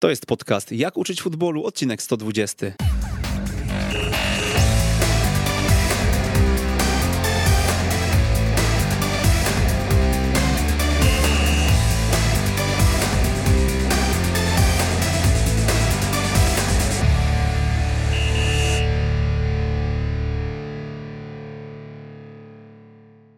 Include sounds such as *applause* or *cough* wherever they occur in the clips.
To jest podcast Jak uczyć futbolu, odcinek 120.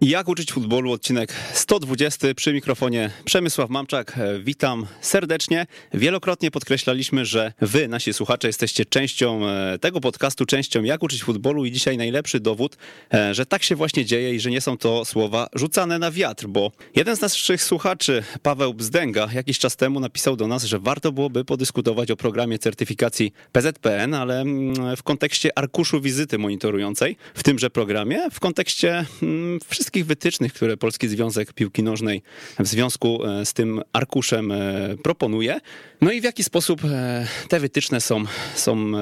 Jak uczyć futbolu, odcinek 120 przy mikrofonie Przemysław Mamczak. Witam serdecznie. Wielokrotnie podkreślaliśmy, że wy, nasi słuchacze, jesteście częścią e, tego podcastu, częścią Jak uczyć futbolu i dzisiaj najlepszy dowód, e, że tak się właśnie dzieje i że nie są to słowa rzucane na wiatr, bo jeden z naszych słuchaczy, Paweł Bzdęga, jakiś czas temu napisał do nas, że warto byłoby podyskutować o programie certyfikacji PZPN, ale mm, w kontekście arkuszu wizyty monitorującej w tymże programie, w kontekście mm, wszystkich wszystkich wytycznych, które Polski Związek Piłki Nożnej w związku e, z tym arkuszem e, proponuje. No i w jaki sposób e, te wytyczne są, są,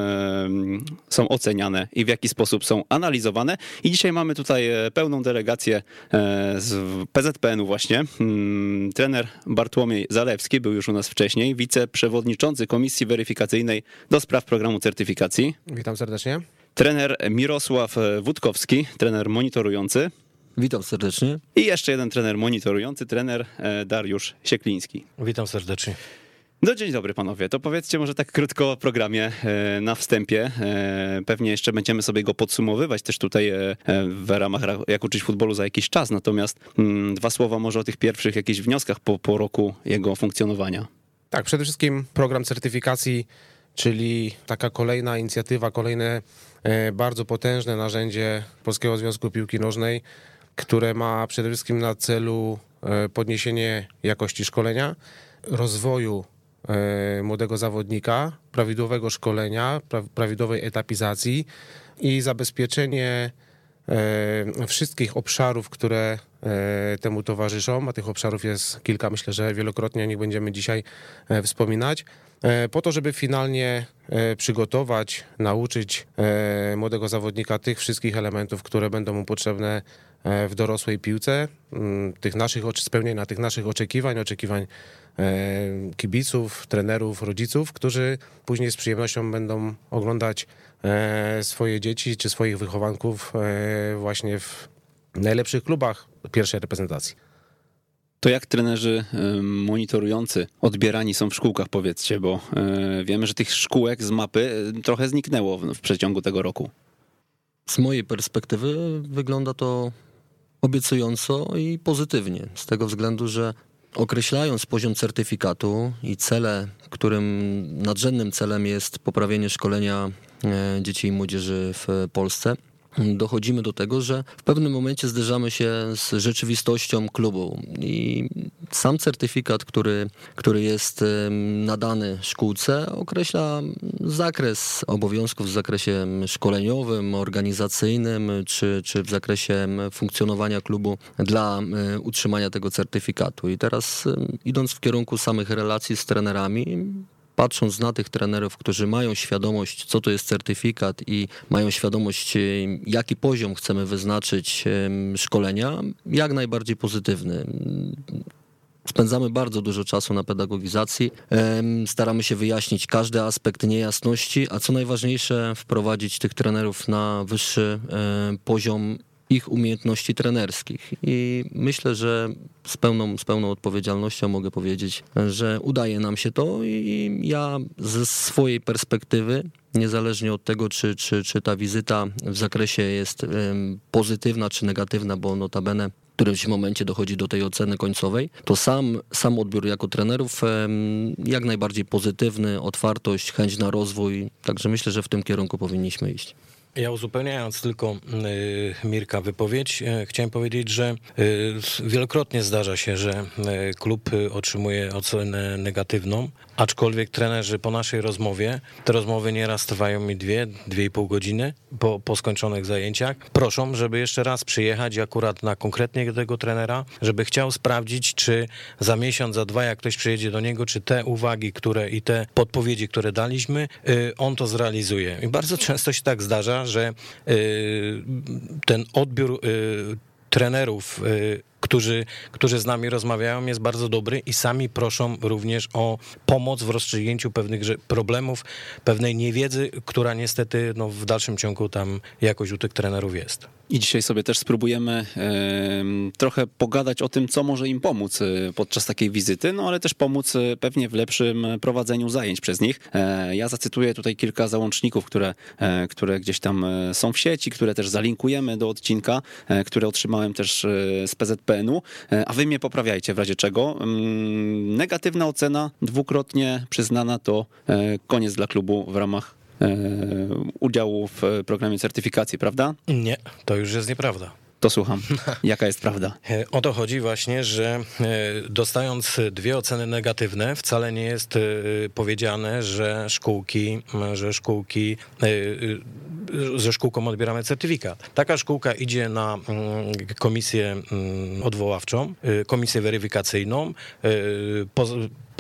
są oceniane i w jaki sposób są analizowane. I dzisiaj mamy tutaj pełną delegację z PZPN-u właśnie. Hmm, trener Bartłomiej Zalewski był już u nas wcześniej, wiceprzewodniczący Komisji Weryfikacyjnej do spraw programu certyfikacji. Witam serdecznie. Trener Mirosław Wódkowski, trener monitorujący. Witam serdecznie. I jeszcze jeden trener monitorujący, trener e, Dariusz Siekliński. Witam serdecznie. No dzień dobry panowie, to powiedzcie może tak krótko o programie e, na wstępie. E, pewnie jeszcze będziemy sobie go podsumowywać też tutaj w ramach Jak uczyć futbolu za jakiś czas, natomiast mm, dwa słowa może o tych pierwszych jakichś wnioskach po, po roku jego funkcjonowania. Tak, przede wszystkim program certyfikacji, czyli taka kolejna inicjatywa, kolejne bardzo potężne narzędzie Polskiego Związku Piłki Nożnej, które ma przede wszystkim na celu e, podniesienie jakości szkolenia, rozwoju e, młodego zawodnika, prawidłowego szkolenia, prawidłowej etapizacji i zabezpieczenie e, wszystkich obszarów, które temu towarzyszą, a tych obszarów jest kilka, myślę, że wielokrotnie o nich będziemy dzisiaj wspominać, po to, żeby finalnie przygotować, nauczyć młodego zawodnika tych wszystkich elementów, które będą mu potrzebne w dorosłej piłce, mm, tych naszych, spełnienia tych naszych oczekiwań, oczekiwań e, kibiców, trenerów, rodziców, którzy później z przyjemnością będą oglądać e, swoje dzieci czy swoich wychowanków właśnie w najlepszych klubach pierwszej reprezentacji. To jak trenerzy monitorujący odbierani są w szkółkach, powiedzcie, bo wiemy, że tych szkółek z mapy trochę zniknęło w przeciągu tego roku. Z mojej perspektywy wygląda to obiecująco i pozytywnie, z tego względu, że określając poziom certyfikatu i cele, którym nadrzędnym celem jest poprawienie szkolenia e, dzieci i młodzieży w Polsce, dochodzimy do tego, że w pewnym momencie zderzamy się z rzeczywistością klubu i sam certyfikat, który, który jest nadany szkółce, określa zakres obowiązków w zakresie szkoleniowym, organizacyjnym, czy, czy w zakresie funkcjonowania klubu dla utrzymania tego certyfikatu. I teraz idąc w kierunku samych relacji z trenerami, patrząc na tych trenerów, którzy mają świadomość, co to jest certyfikat i mają świadomość, e, jaki poziom chcemy wyznaczyć szkolenia, jak najbardziej pozytywny. Spędzamy bardzo dużo czasu na pedagogizacji. Staramy się wyjaśnić każdy aspekt niejasności, a co najważniejsze, wprowadzić tych trenerów na wyższy e, poziom ich umiejętności trenerskich. I myślę, że z pełną, z pełną odpowiedzialnością mogę powiedzieć, że udaje nam się to i ja ze swojej perspektywy, niezależnie od tego, czy, czy, czy ta wizyta w zakresie jest pozytywna czy negatywna, bo notabene w którymś momencie dochodzi do tej oceny końcowej, to sam, sam odbiór jako trenerów jak najbardziej pozytywny, otwartość, chęć na rozwój, także myślę, że w tym kierunku powinniśmy iść. Ja uzupełniając tylko y, Mirka wypowiedź, y, chciałem powiedzieć, że y, wielokrotnie zdarza się, że klub otrzymuje ocenę negatywną, aczkolwiek trenerzy po naszej rozmowie, te rozmowy nieraz trwają mi dwie, dwie i pół godziny po, po skończonych zajęciach, proszą, żeby jeszcze raz przyjechać akurat na konkretnie tego trenera, żeby chciał sprawdzić, czy za miesiąc, za dwa, jak ktoś przyjedzie do niego, czy te uwagi, które i te podpowiedzi, które daliśmy, on to zrealizuje. I bardzo często się tak zdarza, że y, ten odbiór y, trenerów y, którzy, którzy z nami rozmawiają, jest bardzo dobry i sami proszą również o pomoc w rozstrzygnięciu pewnych problemów, pewnej niewiedzy, która niestety no, w dalszym ciągu tam jakoś u tych trenerów jest. I dzisiaj sobie też spróbujemy trochę pogadać o tym, co może im pomóc y, podczas takiej wizyty, no ale też pomóc y, pewnie w lepszym prowadzeniu zajęć przez nich. E, ja zacytuję tutaj kilka załączników, które, e, które gdzieś tam są w sieci, które też zalinkujemy do odcinka, e, które otrzymałem też z PZPN-u, a wy mnie poprawiajcie w razie czego. Mm, negatywna ocena, dwukrotnie przyznana, to koniec dla klubu w ramach E, udziału w programie certyfikacji, prawda? Nie, to już jest nieprawda. To słucham. Jaka jest prawda? E, o to chodzi właśnie, że e, dostając dwie oceny negatywne, wcale nie jest powiedziane, że szkółki, że szkółki, ze szkółką odbieramy certyfikat. Taka szkółka idzie na komisję odwoławczą, komisję weryfikacyjną,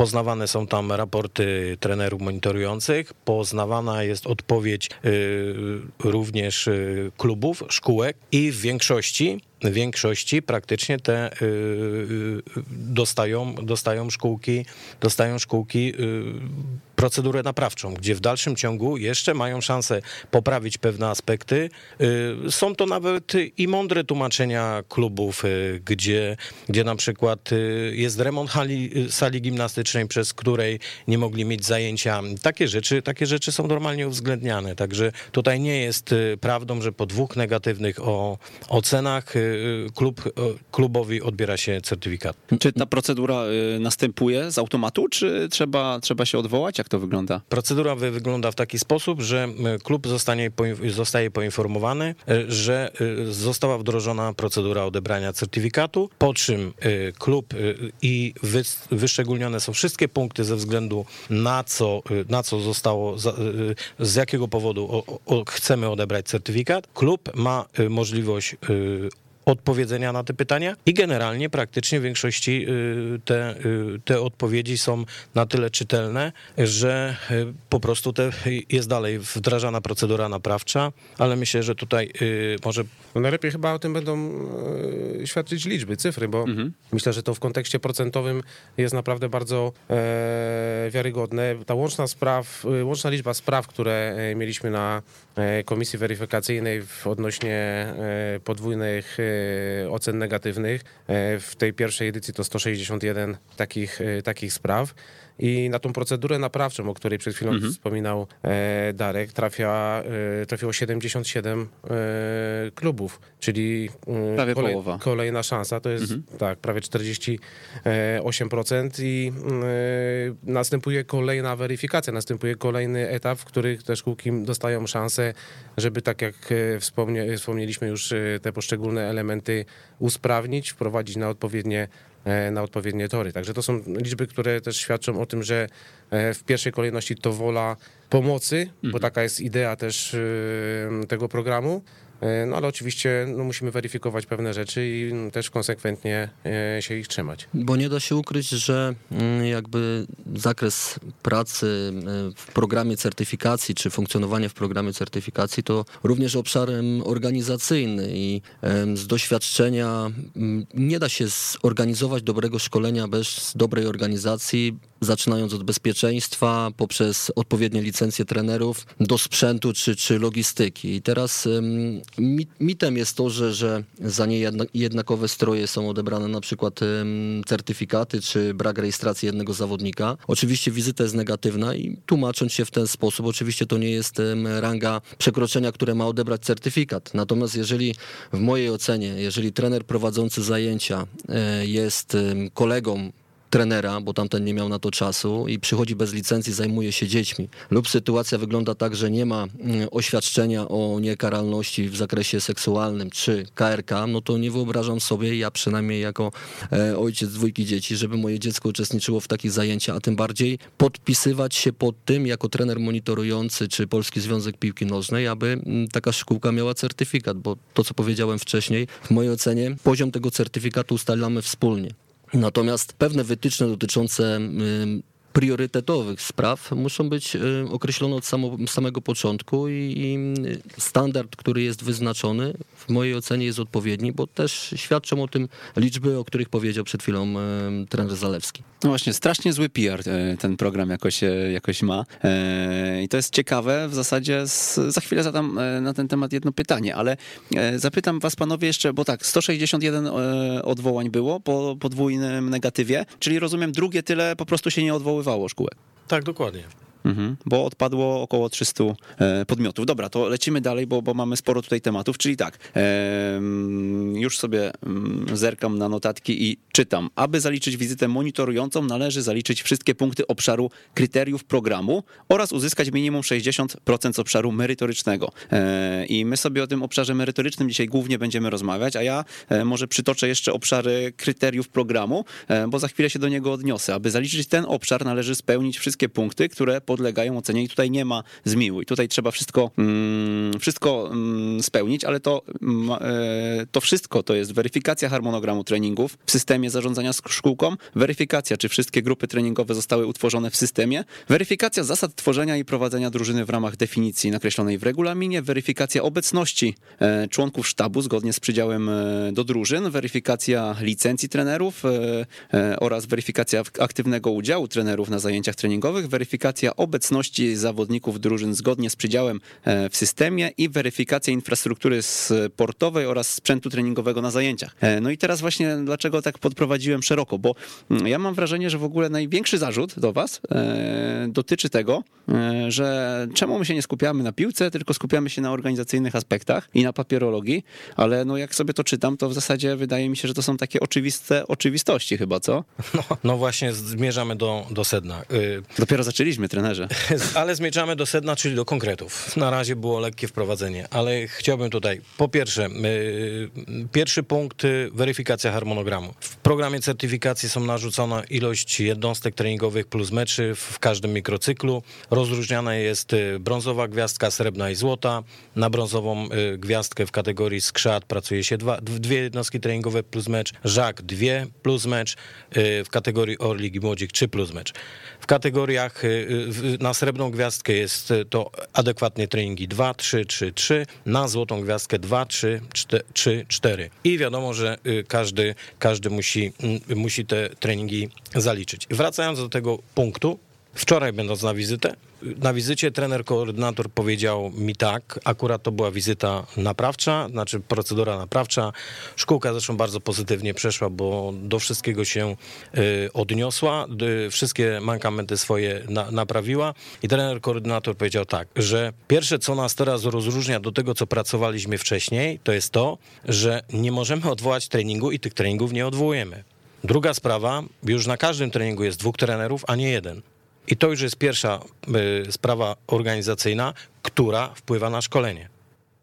Poznawane są tam raporty trenerów monitorujących, poznawana jest odpowiedź y, również y, klubów, szkółek i w większości większości praktycznie te y, dostają, dostają szkółki, dostają szkółki procedurę naprawczą, gdzie w dalszym ciągu jeszcze mają szansę poprawić pewne aspekty. Są to nawet i mądre tłumaczenia klubów, gdzie, gdzie na przykład jest remont hali, sali gimnastycznej, przez której nie mogli mieć zajęcia. Takie rzeczy, takie rzeczy są normalnie uwzględniane, także tutaj nie jest y, prawdą, że po dwóch negatywnych o, ocenach y, klub, y, klubowi odbiera się certyfikat. Czy ta procedura następuje z automatu, czy trzeba, trzeba się odwołać? Jak to wygląda? Procedura wygląda w taki sposób, że klub zostanie, zostaje poinformowany, że została wdrożona procedura odebrania certyfikatu, po czym klub i wyszczególnione są wszystkie punkty ze względu na co, na co zostało, z jakiego powodu chcemy odebrać certyfikat. Klub ma y, możliwość y, odpowiedzenia na te pytania i generalnie praktycznie w większości y, te, y, te odpowiedzi są na tyle czytelne, że y, po prostu te, jest dalej wdrażana procedura naprawcza, ale myślę, że tutaj może... No najlepiej chyba o tym będą świadczyć liczby, cyfry, bo mhm. myślę, że to w kontekście procentowym jest naprawdę bardzo e, wiarygodne. Ta łączna spraw, łączna liczba spraw, które mieliśmy na e, komisji weryfikacyjnej w odnośnie e, podwójnych E, ocen negatywnych. E, w tej pierwszej edycji to 161 takich, e, takich spraw. I na tą procedurę naprawczą, o której przed chwilą mhm. wspominał Darek, trafia, trafiło 77 klubów, czyli prawie kolej, połowa. kolejna szansa, to jest mhm. tak, prawie 48% i następuje kolejna weryfikacja, następuje kolejny etap, w którym te szkółki dostają szansę, żeby tak jak wspomnie, wspomnieliśmy już te poszczególne elementy usprawnić, wprowadzić na odpowiednie, e, na odpowiednie tory. Także to są liczby, które też świadczą o tym, że e, w pierwszej kolejności to wola pomocy, mhm. bo taka jest idea też e, tego programu, E, no ale oczywiście no, musimy weryfikować pewne rzeczy i też konsekwentnie e, się ich trzymać. Bo nie da się ukryć, że mm, jakby zakres pracy e, w programie certyfikacji, czy funkcjonowanie w programie certyfikacji to również obszarem organizacyjny i z doświadczenia mm, nie da się zorganizować dobrego szkolenia bez dobrej organizacji, zaczynając od bezpieczeństwa, poprzez odpowiednie licencje trenerów, do sprzętu czy, czy logistyki. I teraz mitem jest to, że, że za niejednakowe stroje są odebrane na przykład certyfikaty, czy brak rejestracji jednego zawodnika. Oczywiście wizyta jest negatywna i tłumacząc się w ten sposób, oczywiście to nie jest ranga przekroczenia, które ma odebrać certyfikat. Natomiast jeżeli w mojej ocenie, jeżeli trener prowadzący zajęcia e, jest kolegą trenera, bo tamten nie miał na to czasu i przychodzi bez licencji, zajmuje się dziećmi. Lub sytuacja wygląda tak, że nie ma mm, oświadczenia o niekaralności w zakresie seksualnym czy KRK, no to nie wyobrażam sobie, ja przynajmniej jako e, ojciec dwójki dzieci, żeby moje dziecko uczestniczyło w takich zajęciach, a tym bardziej podpisywać się pod tym jako trener monitorujący czy Polski Związek Piłki Nożnej, aby mm, taka szkółka miała certyfikat, bo to, co powiedziałem wcześniej, w mojej ocenie poziom tego certyfikatu ustalamy wspólnie. Natomiast pewne wytyczne dotyczące priorytetowych spraw muszą być określone od samego początku i standard, który jest wyznaczony, w mojej ocenie jest odpowiedni, bo też świadczą o tym liczby, o których powiedział przed chwilą trener Zalewski. No właśnie, strasznie zły PR e, ten program jakoś, e, jakoś ma. E, I to jest ciekawe. W zasadzie z, za chwilę zadam na ten temat jedno pytanie, ale zapytam was panowie jeszcze, bo tak, 161 odwołań było po podwójnym negatywie, czyli rozumiem drugie tyle po prostu się nie odwoływało szkółek. Tak, dokładnie. Mhm, bo odpadło około 300 e, podmiotów. Dobra, to lecimy dalej, bo, bo mamy sporo tutaj tematów, czyli tak, e, już sobie mm, zerkam na notatki i czytam. Aby zaliczyć wizytę monitorującą, należy zaliczyć wszystkie punkty obszaru kryteriów programu oraz uzyskać minimum 60% obszaru merytorycznego. E, I my sobie o tym obszarze merytorycznym dzisiaj głównie będziemy rozmawiać, a ja może przytoczę jeszcze obszary kryteriów programu, bo za chwilę się do niego odniosę. Aby zaliczyć ten obszar, należy spełnić wszystkie punkty, które podlegają ocenie i tutaj nie ma zmiłuj. Tutaj trzeba wszystko, mm, wszystko mm, spełnić, ale to, e, to wszystko to jest weryfikacja harmonogramu treningów w systemie zarządzania szkółką, weryfikacja, czy wszystkie grupy treningowe zostały utworzone w systemie, weryfikacja zasad tworzenia i prowadzenia drużyny w ramach definicji nakreślonej w regulaminie, weryfikacja obecności e, członków sztabu zgodnie z przydziałem e, do drużyn, weryfikacja licencji trenerów oraz weryfikacja aktywnego udziału trenerów na zajęciach treningowych, weryfikacja obecności zawodników drużyn zgodnie z przydziałem e, w systemie i weryfikacja infrastruktury sportowej oraz sprzętu treningowego na zajęciach. E, no i teraz właśnie dlaczego tak podprowadziłem szeroko, bo mm, ja mam wrażenie, że w ogóle największy zarzut do was e, dotyczy tego, że czemu my się nie skupiamy na piłce, tylko skupiamy się na organizacyjnych aspektach i na papierologii, ale no jak sobie to czytam, to w zasadzie wydaje mi się, że to są takie oczywiste oczywistości chyba, co? No, no właśnie zmierzamy do, do sedna. Y, Dopiero zaczęliśmy, trener trenerze. *laughs* Ale zmierzamy do sedna, czyli do konkretów. Na razie było lekkie wprowadzenie, ale chciałbym tutaj, po pierwsze, yy, pierwszy punkt, y, weryfikacja harmonogramu. W programie certyfikacji są narzucona ilość jednostek treningowych plus meczy w każdym mikrocyklu. Rozróżniana jest y, brązowa gwiazdka, srebrna i złota. Na brązową y, gwiazdkę w kategorii skrzat pracuje się dwa, dwie jednostki treningowe plus mecz, żak dwie plus mecz, w kategorii Orlik i Młodzik trzy plus mecz. W kategoriach na srebrną gwiazdkę jest to adekwatnie treningi 2, 3, 3, 3, na złotą gwiazdkę 2, 3, 4, 3, 4. I wiadomo, że y, każdy, każdy musi, musi te treningi zaliczyć. Wracając do tego punktu, wczoraj będąc na wizytę, na wizycie trener koordynator powiedział mi tak, akurat to była wizyta naprawcza, znaczy procedura naprawcza. Szkółka zresztą bardzo pozytywnie przeszła, bo do wszystkiego się y, odniosła, wszystkie mankamenty swoje na, naprawiła i trener koordynator powiedział tak, że pierwsze co nas teraz rozróżnia do tego, co pracowaliśmy wcześniej, to jest to, że nie możemy odwołać treningu i tych treningów nie odwołujemy. Druga sprawa, już na każdym treningu jest dwóch trenerów, a nie jeden. I to już jest pierwsza y, sprawa organizacyjna, która wpływa na szkolenie.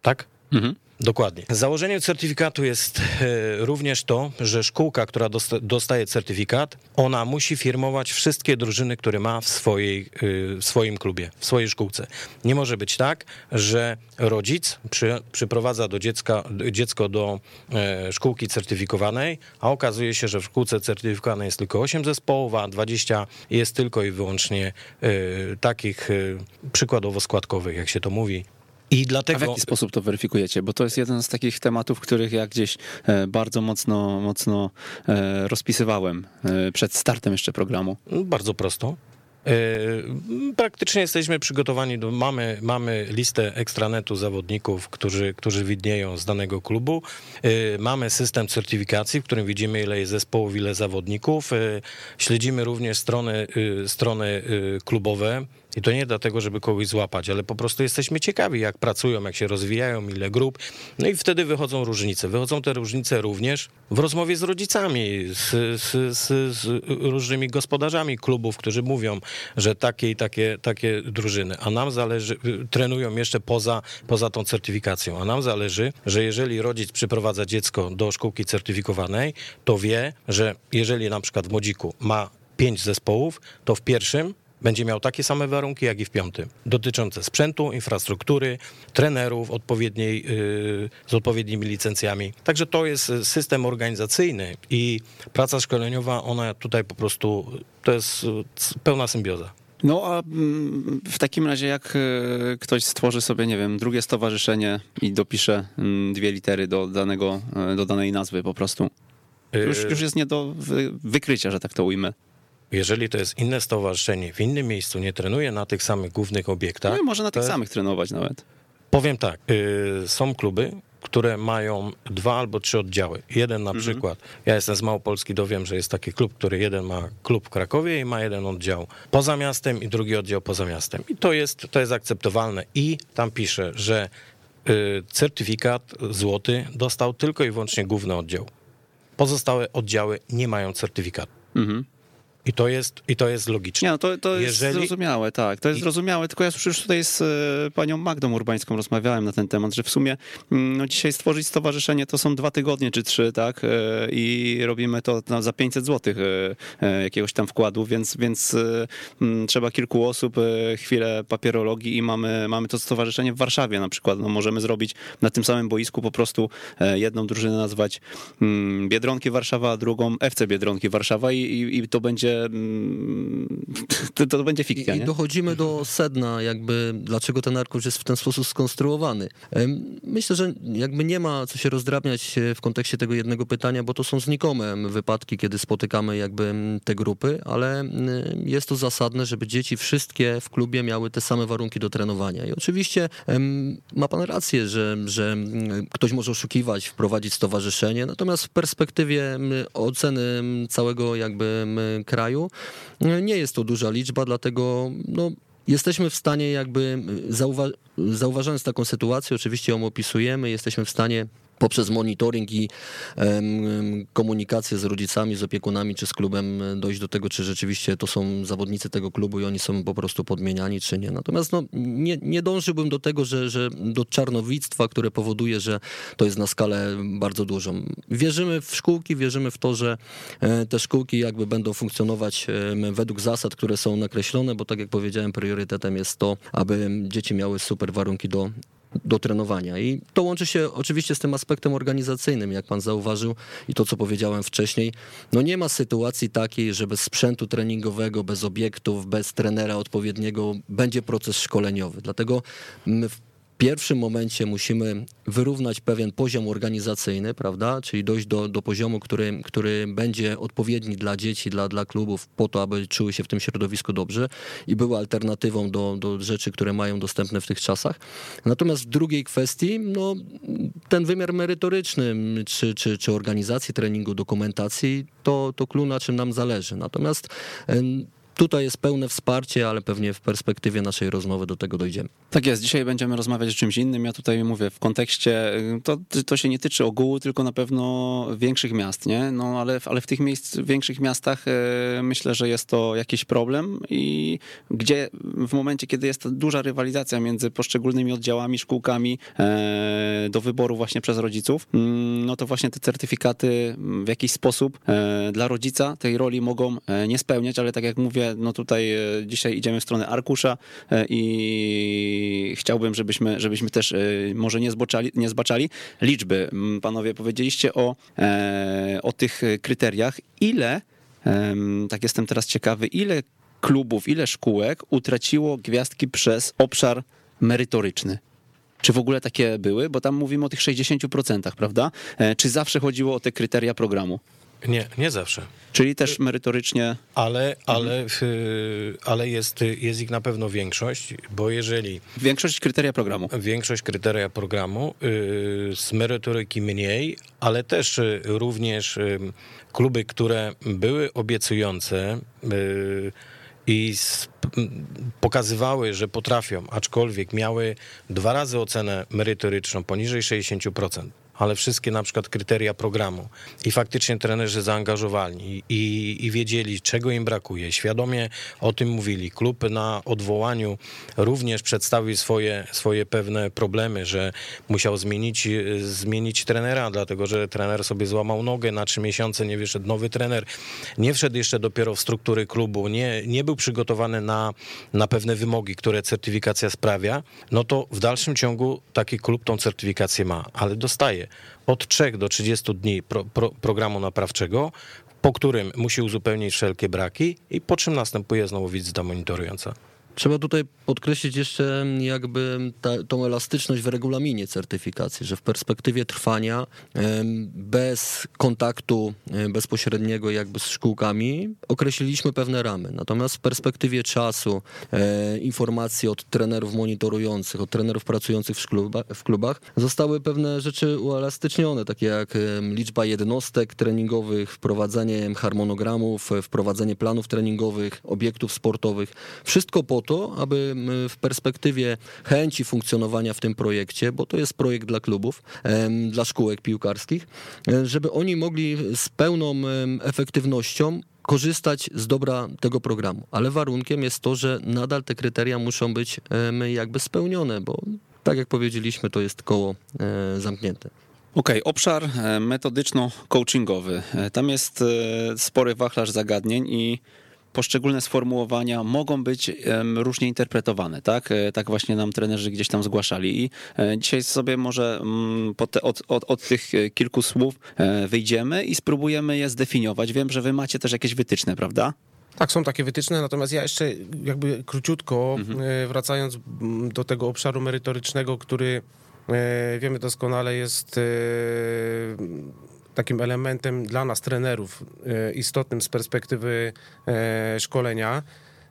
Tak? Mhm. Dokładnie. Założeniem certyfikatu jest e, również to, że szkółka, która dostaje certyfikat, ona musi firmować wszystkie drużyny, które ma w, swojej, e, w swoim klubie, w swojej szkółce. Nie może być tak, że rodzic przy, przyprowadza do dziecka, dziecko do e, szkółki certyfikowanej, a okazuje się, że w szkółce certyfikowanej jest tylko 8 zespołów, a 20 jest tylko i wyłącznie takich przykładowo składkowych, jak się to mówi, i dlatego... A w jaki sposób to weryfikujecie? Bo to jest jeden z takich tematów, których ja gdzieś e, bardzo mocno, mocno e, rozpisywałem e, przed startem jeszcze programu. Bardzo prosto. Praktycznie jesteśmy przygotowani, do, mamy, mamy listę ekstranetu zawodników, którzy, którzy widnieją z danego klubu. Mamy system certyfikacji, w którym widzimy ile jest zespołów, ile zawodników. Śledzimy również strony, strony klubowe, i to nie dlatego, żeby kogoś złapać, ale po prostu jesteśmy ciekawi, jak pracują, jak się rozwijają, ile grup. No i wtedy wychodzą różnice. Wychodzą te różnice również w rozmowie z rodzicami, z, z, z, z różnymi gospodarzami klubów, którzy mówią, że takie i takie, takie drużyny. A nam zależy, trenują jeszcze poza, poza tą certyfikacją. A nam zależy, że jeżeli rodzic przyprowadza dziecko do szkółki certyfikowanej, to wie, że jeżeli na przykład w Młodziku ma pięć zespołów, to w pierwszym będzie miał takie same warunki jak i w piątym, dotyczące sprzętu, infrastruktury, trenerów odpowiedniej, yy, z odpowiednimi licencjami. Także to jest system organizacyjny i praca szkoleniowa, ona tutaj po prostu to jest yy, pełna symbioza. No a mm, w takim razie jak e, ktoś stworzy sobie, nie wiem, drugie stowarzyszenie i dopisze mm, dwie litery do, danego, do danej nazwy po prostu. Już, Yy, już jest nie do wy- wykrycia, że tak to ujmę. Jeżeli to jest inne stowarzyszenie, w innym miejscu, nie trenuje na tych samych głównych obiektach, No i może na tych samych trenować nawet. Powiem tak, y, są kluby, które mają dwa albo trzy oddziały. Jeden Mhm. na przykład, ja jestem z Małopolski, dowiem, że jest taki klub, który jeden ma klub w Krakowie i ma jeden oddział poza miastem i drugi oddział poza miastem. I to jest, to jest akceptowalne. I tam pisze, że y, certyfikat złoty dostał tylko i wyłącznie główny oddział. Pozostałe oddziały nie mają certyfikatu. Mhm. I to jest, i to jest logiczne. Nie, no to, to jest Jeżeli- zrozumiałe, tak, to jest I- zrozumiałe, tylko ja już tutaj z e, panią Magdą Urbańską rozmawiałem na ten temat, że w sumie mm, no dzisiaj stworzyć stowarzyszenie to są dwa tygodnie czy trzy, tak, e, i robimy to no, za 500 zł jakiegoś tam wkładu, więc, więc e, mm, trzeba kilku osób, e, chwilę papierologii i mamy, mamy to stowarzyszenie w Warszawie na przykład, no możemy zrobić na tym samym boisku po prostu e, jedną drużynę nazwać mm, Biedronki Warszawa, a drugą FC Biedronki Warszawa i, i, i to będzie mm, to, to będzie fikcja, I, I dochodzimy do sedna, jakby dlaczego ten arkusz jest w ten sposób skonstruowany. Myślę, że jakby nie ma co się rozdrabniać e, w kontekście tego jednego pytania, bo to są znikome wypadki, kiedy spotykamy jakby te grupy, ale jest to zasadne, żeby dzieci wszystkie w klubie miały te same warunki do trenowania. I oczywiście ma pan rację, że, że ktoś może oszukiwać, wprowadzić stowarzyszenie, natomiast w perspektywie oceny całego jakby mm, kraju. Nie jest to duża liczba, dlatego no, jesteśmy w stanie jakby zauwa- zauważając taką sytuację, oczywiście ją opisujemy, jesteśmy w stanie poprzez monitoring i komunikację z rodzicami, z opiekunami czy z klubem e, dojść do tego, czy rzeczywiście to są zawodnicy tego klubu i oni są po prostu podmieniani, czy nie. Natomiast no, nie, nie dążyłbym do tego, że, że do czarnowictwa, które powoduje, że to jest na skalę bardzo dużą. Wierzymy w szkółki, wierzymy w to, że e, te szkółki jakby będą funkcjonować według zasad, które są nakreślone, bo tak jak powiedziałem, priorytetem jest to, aby dzieci miały super warunki do do trenowania. I to łączy się oczywiście z tym aspektem organizacyjnym, jak pan zauważył i to, co powiedziałem wcześniej. No nie ma sytuacji takiej, że bez sprzętu treningowego, bez obiektów, bez trenera odpowiedniego będzie proces szkoleniowy. Dlatego my w pierwszym momencie musimy wyrównać pewien poziom organizacyjny, prawda? Czyli dojść do, do poziomu, który, który będzie odpowiedni dla dzieci, dla, dla klubów, po to, aby czuły się w tym środowisku dobrze i były alternatywą do, do rzeczy, które mają dostępne w tych czasach. Natomiast w drugiej kwestii, no, ten wymiar merytoryczny, czy, czy, czy organizacji treningu, dokumentacji, to, to na czym nam zależy. Natomiast Tutaj jest pełne wsparcie, ale pewnie w perspektywie naszej rozmowy do tego dojdziemy. Tak jest, dzisiaj będziemy rozmawiać o czymś innym. Ja tutaj mówię w kontekście, y, to, to się nie tyczy ogółu, tylko na pewno większych miast, nie? No ale, ale w tych miejsc, większych miastach e, myślę, że jest to jakiś problem i gdzie w momencie, kiedy jest duża rywalizacja między poszczególnymi oddziałami, szkółkami e, do wyboru właśnie przez rodziców, mm, no to właśnie te certyfikaty w jakiś sposób e, dla rodzica tej roli mogą e, nie spełniać, ale tak jak mówię, no tutaj e, dzisiaj idziemy w stronę arkusza e, i chciałbym, żebyśmy, żebyśmy też e, może nie, zboczali, nie zbaczali liczby. Mm, Panowie, powiedzieliście o, o tych kryteriach. Ile, tak jestem teraz ciekawy, ile klubów, ile szkółek utraciło gwiazdki przez obszar merytoryczny? Czy w ogóle takie były? Bo tam mówimy o tych 60%, prawda? Czy zawsze chodziło o te kryteria programu? Nie, nie zawsze. Czyli też merytorycznie. Ale, ale, y, ale jest, jest ich na pewno większość, bo jeżeli Większość kryteria programu. większość kryteria programu, y, z merytoryki mniej, ale też y, również y, kluby, które były obiecujące i pokazywały, że potrafią, aczkolwiek miały dwa razy ocenę merytoryczną poniżej 60%, ale wszystkie na przykład kryteria programu. I faktycznie trenerzy zaangażowani i, i wiedzieli, czego im brakuje. Świadomie o tym mówili. Klub na odwołaniu również przedstawił swoje, swoje pewne problemy, że musiał zmienić, zmienić trenera, dlatego że trener sobie złamał nogę, na trzy miesiące nie wyszedł nowy trener, nie wszedł jeszcze dopiero w struktury klubu, nie, nie był przygotowany na, na pewne wymogi, które certyfikacja sprawia, no to w dalszym ciągu taki klub tą certyfikację ma, ale dostaje od 3 do 30 dni pro, pro, programu naprawczego, po którym musi uzupełnić wszelkie braki i po czym następuje znowu wizyta monitorująca. Trzeba tutaj podkreślić jeszcze jakby ta, tą elastyczność w regulaminie certyfikacji, że w perspektywie trwania bez kontaktu bezpośredniego jakby z szkółkami określiliśmy pewne ramy. Natomiast w perspektywie czasu e, informacji od trenerów monitorujących, od trenerów pracujących w, kluba, w klubach zostały pewne rzeczy uelastycznione, takie jak liczba jednostek treningowych, wprowadzenie harmonogramów, wprowadzenie planów treningowych, obiektów sportowych. Wszystko po to, aby w perspektywie chęci funkcjonowania w tym projekcie, bo to jest projekt dla klubów, dla szkółek piłkarskich, e, żeby oni mogli z pełną efektywnością korzystać z dobra tego programu. Ale warunkiem jest to, że nadal te kryteria muszą być jakby spełnione, bo tak jak powiedzieliśmy, to jest koło e, zamknięte. Okej, okay, obszar e, metodyczno-coachingowy. Tam jest spory wachlarz zagadnień i poszczególne sformułowania mogą być różnie interpretowane, tak? E, tak właśnie nam trenerzy gdzieś tam zgłaszali. I e, dzisiaj sobie może mm, te, od, od, od tych e, kilku słów wyjdziemy i spróbujemy je zdefiniować. Wiem, że wy macie też jakieś wytyczne, prawda? Tak, są takie wytyczne, natomiast ja jeszcze jakby króciutko, mhm. wracając do tego obszaru merytorycznego, który wiemy doskonale jest takim elementem dla nas, trenerów, e, istotnym z perspektywy e, szkolenia.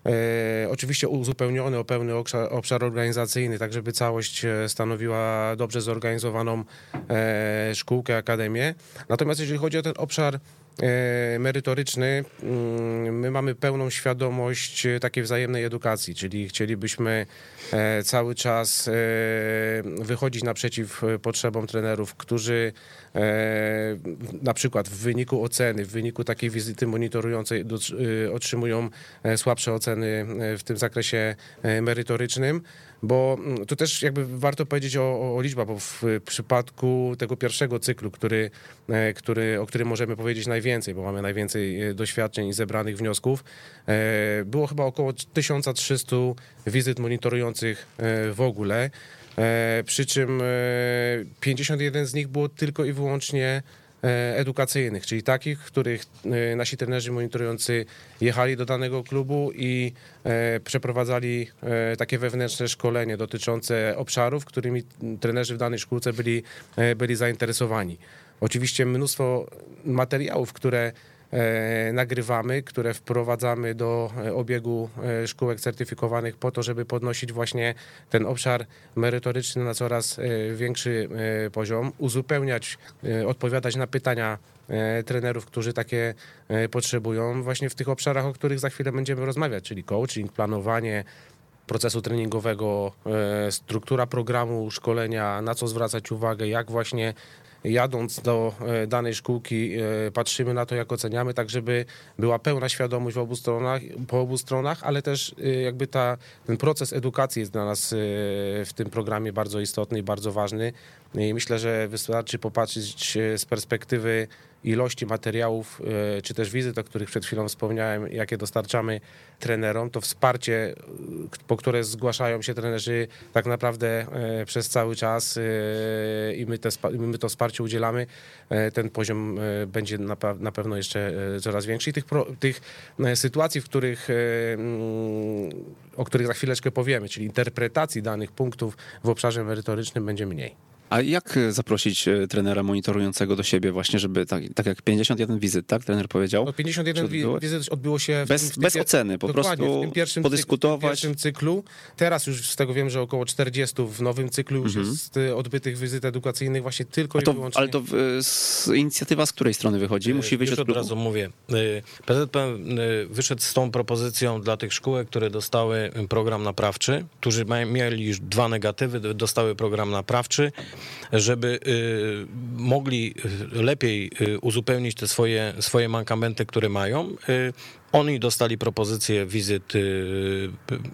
E, oczywiście uzupełniony o pełny obszar, obszar, organizacyjny, tak żeby całość stanowiła dobrze zorganizowaną szkółkę, akademię. Natomiast jeżeli chodzi o ten obszar merytoryczny, mm, my mamy pełną świadomość e, takiej wzajemnej edukacji, czyli chcielibyśmy e, cały czas wychodzić naprzeciw potrzebom trenerów, którzy na przykład w wyniku oceny, w wyniku takiej wizyty monitorującej otrzymują słabsze oceny w tym zakresie merytorycznym bo mm, tu też jakby warto powiedzieć o, o liczbach, bo w przypadku tego pierwszego cyklu, który, e, który, o którym możemy powiedzieć najwięcej, bo mamy najwięcej e, doświadczeń i zebranych wniosków, e, było chyba około 1300 wizyt monitorujących w ogóle, przy czym 51 z nich było tylko i wyłącznie edukacyjnych, czyli takich, których e, nasi trenerzy monitorujący jechali do danego klubu i e, przeprowadzali takie wewnętrzne szkolenie dotyczące obszarów, którymi trenerzy w danej szkółce byli, byli zainteresowani. Oczywiście mnóstwo materiałów, które E, nagrywamy, które wprowadzamy do e, obiegu e, szkółek certyfikowanych po to, żeby podnosić właśnie ten obszar merytoryczny na coraz większy poziom, uzupełniać, odpowiadać na pytania trenerów, którzy takie potrzebują właśnie w tych obszarach, o których za chwilę będziemy rozmawiać, czyli coaching, planowanie, procesu treningowego, struktura programu szkolenia, na co zwracać uwagę, jak właśnie jadąc do e, danej szkółki, e, patrzymy na to, jak oceniamy, tak żeby była pełna świadomość obu stronach, po obu stronach, ale też e, jakby ta, ten proces edukacji jest dla nas w tym programie bardzo istotny i bardzo ważny. I myślę, że wystarczy popatrzeć z perspektywy ilości materiałów, e, czy też wizyt, o których przed chwilą wspomniałem, jakie dostarczamy trenerom, to wsparcie, e, po które zgłaszają się trenerzy tak naprawdę e, przez cały czas i my, te, my to wsparcie udzielamy, ten poziom będzie na, pewno jeszcze coraz większy. I tych, tych sytuacji, w których, mm, o których za chwileczkę powiemy, czyli interpretacji danych punktów w obszarze merytorycznym będzie mniej. A jak e, zaprosić e, trenera monitorującego do siebie właśnie, żeby tak, tak jak 51 wizyt, tak? Trener powiedział? No 51 wizyt odbyło się w bez, tym, bez oceny, po prostu w tym pierwszym podyskutować. Cyklu, w pierwszym cyklu. Teraz już z tego wiem, że około 40 w nowym cyklu już mhm. jest e, odbytych wizyt edukacyjnych właśnie tylko to, i wyłącznie. Ale to z, inicjatywa z której strony wychodzi? Musi wyjść już od, od razu mówię. PZP wyszedł z tą propozycją dla tych szkółek, które dostały program naprawczy, którzy mieli już dwa negatywy, dostały program naprawczy żeby y, mogli y, lepiej y, uzupełnić te swoje, swoje mankamenty, które mają. Oni dostali propozycję wizyt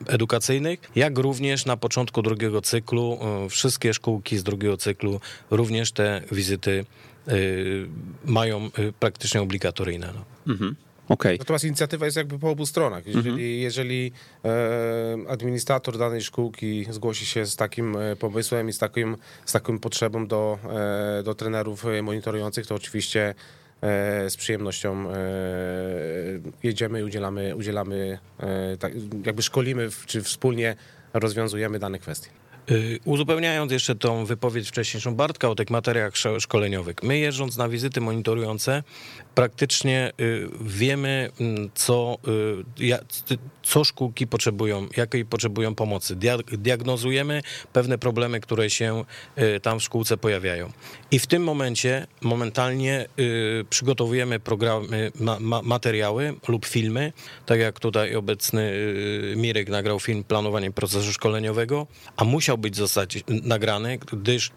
edukacyjnych, jak również na początku drugiego cyklu, wszystkie szkółki z drugiego cyklu również te wizyty mają praktycznie obligatoryjne. No. Mhm. Okej. Natomiast inicjatywa jest jakby po obu stronach. Jeżeli, jeżeli e, administrator danej szkółki zgłosi się z takim e, pomysłem i z, takim, z taką potrzebą do, e, do trenerów e, monitorujących, to oczywiście e, z przyjemnością e, jedziemy i udzielamy, udzielamy e, tak, jakby szkolimy w, czy wspólnie rozwiązujemy dane kwestie. Uzupełniając jeszcze tą wypowiedź wcześniejszą Bartka o tych materiałach szkoleniowych. My jeżdżąc na wizyty monitorujące, praktycznie y, wiemy, mm, co, y, co szkółki potrzebują, jakiej potrzebują pomocy. Dia- Diagnozujemy pewne problemy, które się y, tam w szkółce pojawiają. I w tym momencie momentalnie przygotowujemy programy, ma, ma, materiały lub filmy, tak jak tutaj obecny Mirek nagrał film Planowanie procesu szkoleniowego, a musiał być zostać nagrany, gdyż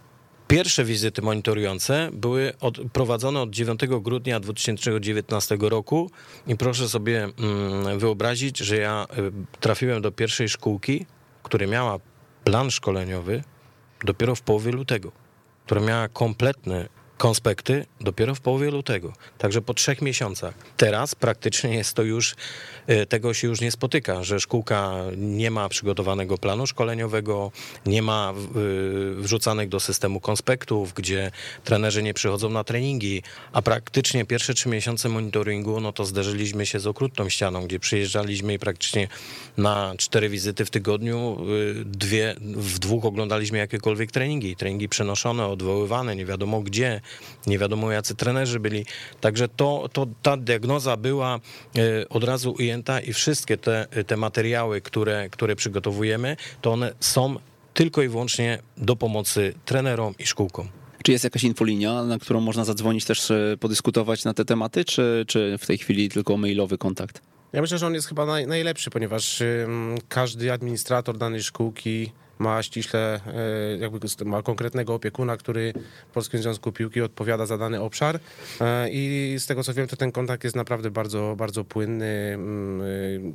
Pierwsze wizyty monitorujące były od, prowadzone od 9 grudnia 2019 roku i proszę sobie mm, wyobrazić, że ja y, trafiłem do pierwszej szkółki, która miała plan szkoleniowy dopiero w połowie lutego, która miała kompletne konspekty dopiero w połowie lutego, także po trzech miesiącach. Teraz praktycznie jest to już, y, tego się już nie spotyka, że szkółka nie ma przygotowanego planu szkoleniowego, nie ma y, wrzucanych do systemu konspektów, gdzie trenerzy nie przychodzą na treningi, a praktycznie pierwsze trzy miesiące monitoringu, no to zderzyliśmy się z okrutną ścianą, gdzie przyjeżdżaliśmy i praktycznie na cztery wizyty w tygodniu, y, dwie, w dwóch oglądaliśmy jakiekolwiek treningi, treningi przenoszone, odwoływane, nie wiadomo gdzie, nie wiadomo jacy trenerzy byli. Także to, to ta diagnoza była e, od razu ujęta i wszystkie te, te materiały, które, które przygotowujemy, to one są tylko i wyłącznie do pomocy trenerom i szkółkom. Czy jest jakaś infolinia, na którą można zadzwonić też e, podyskutować na te tematy, czy, czy w tej chwili tylko mailowy kontakt? Ja myślę, że on jest chyba naj, najlepszy, ponieważ każdy administrator danej szkółki ma ściśle, e, jakby ma konkretnego opiekuna, który w Polskim Związku Piłki odpowiada za dany obszar E, i z tego co wiem, to ten kontakt jest naprawdę bardzo, bardzo płynny. Mm, y,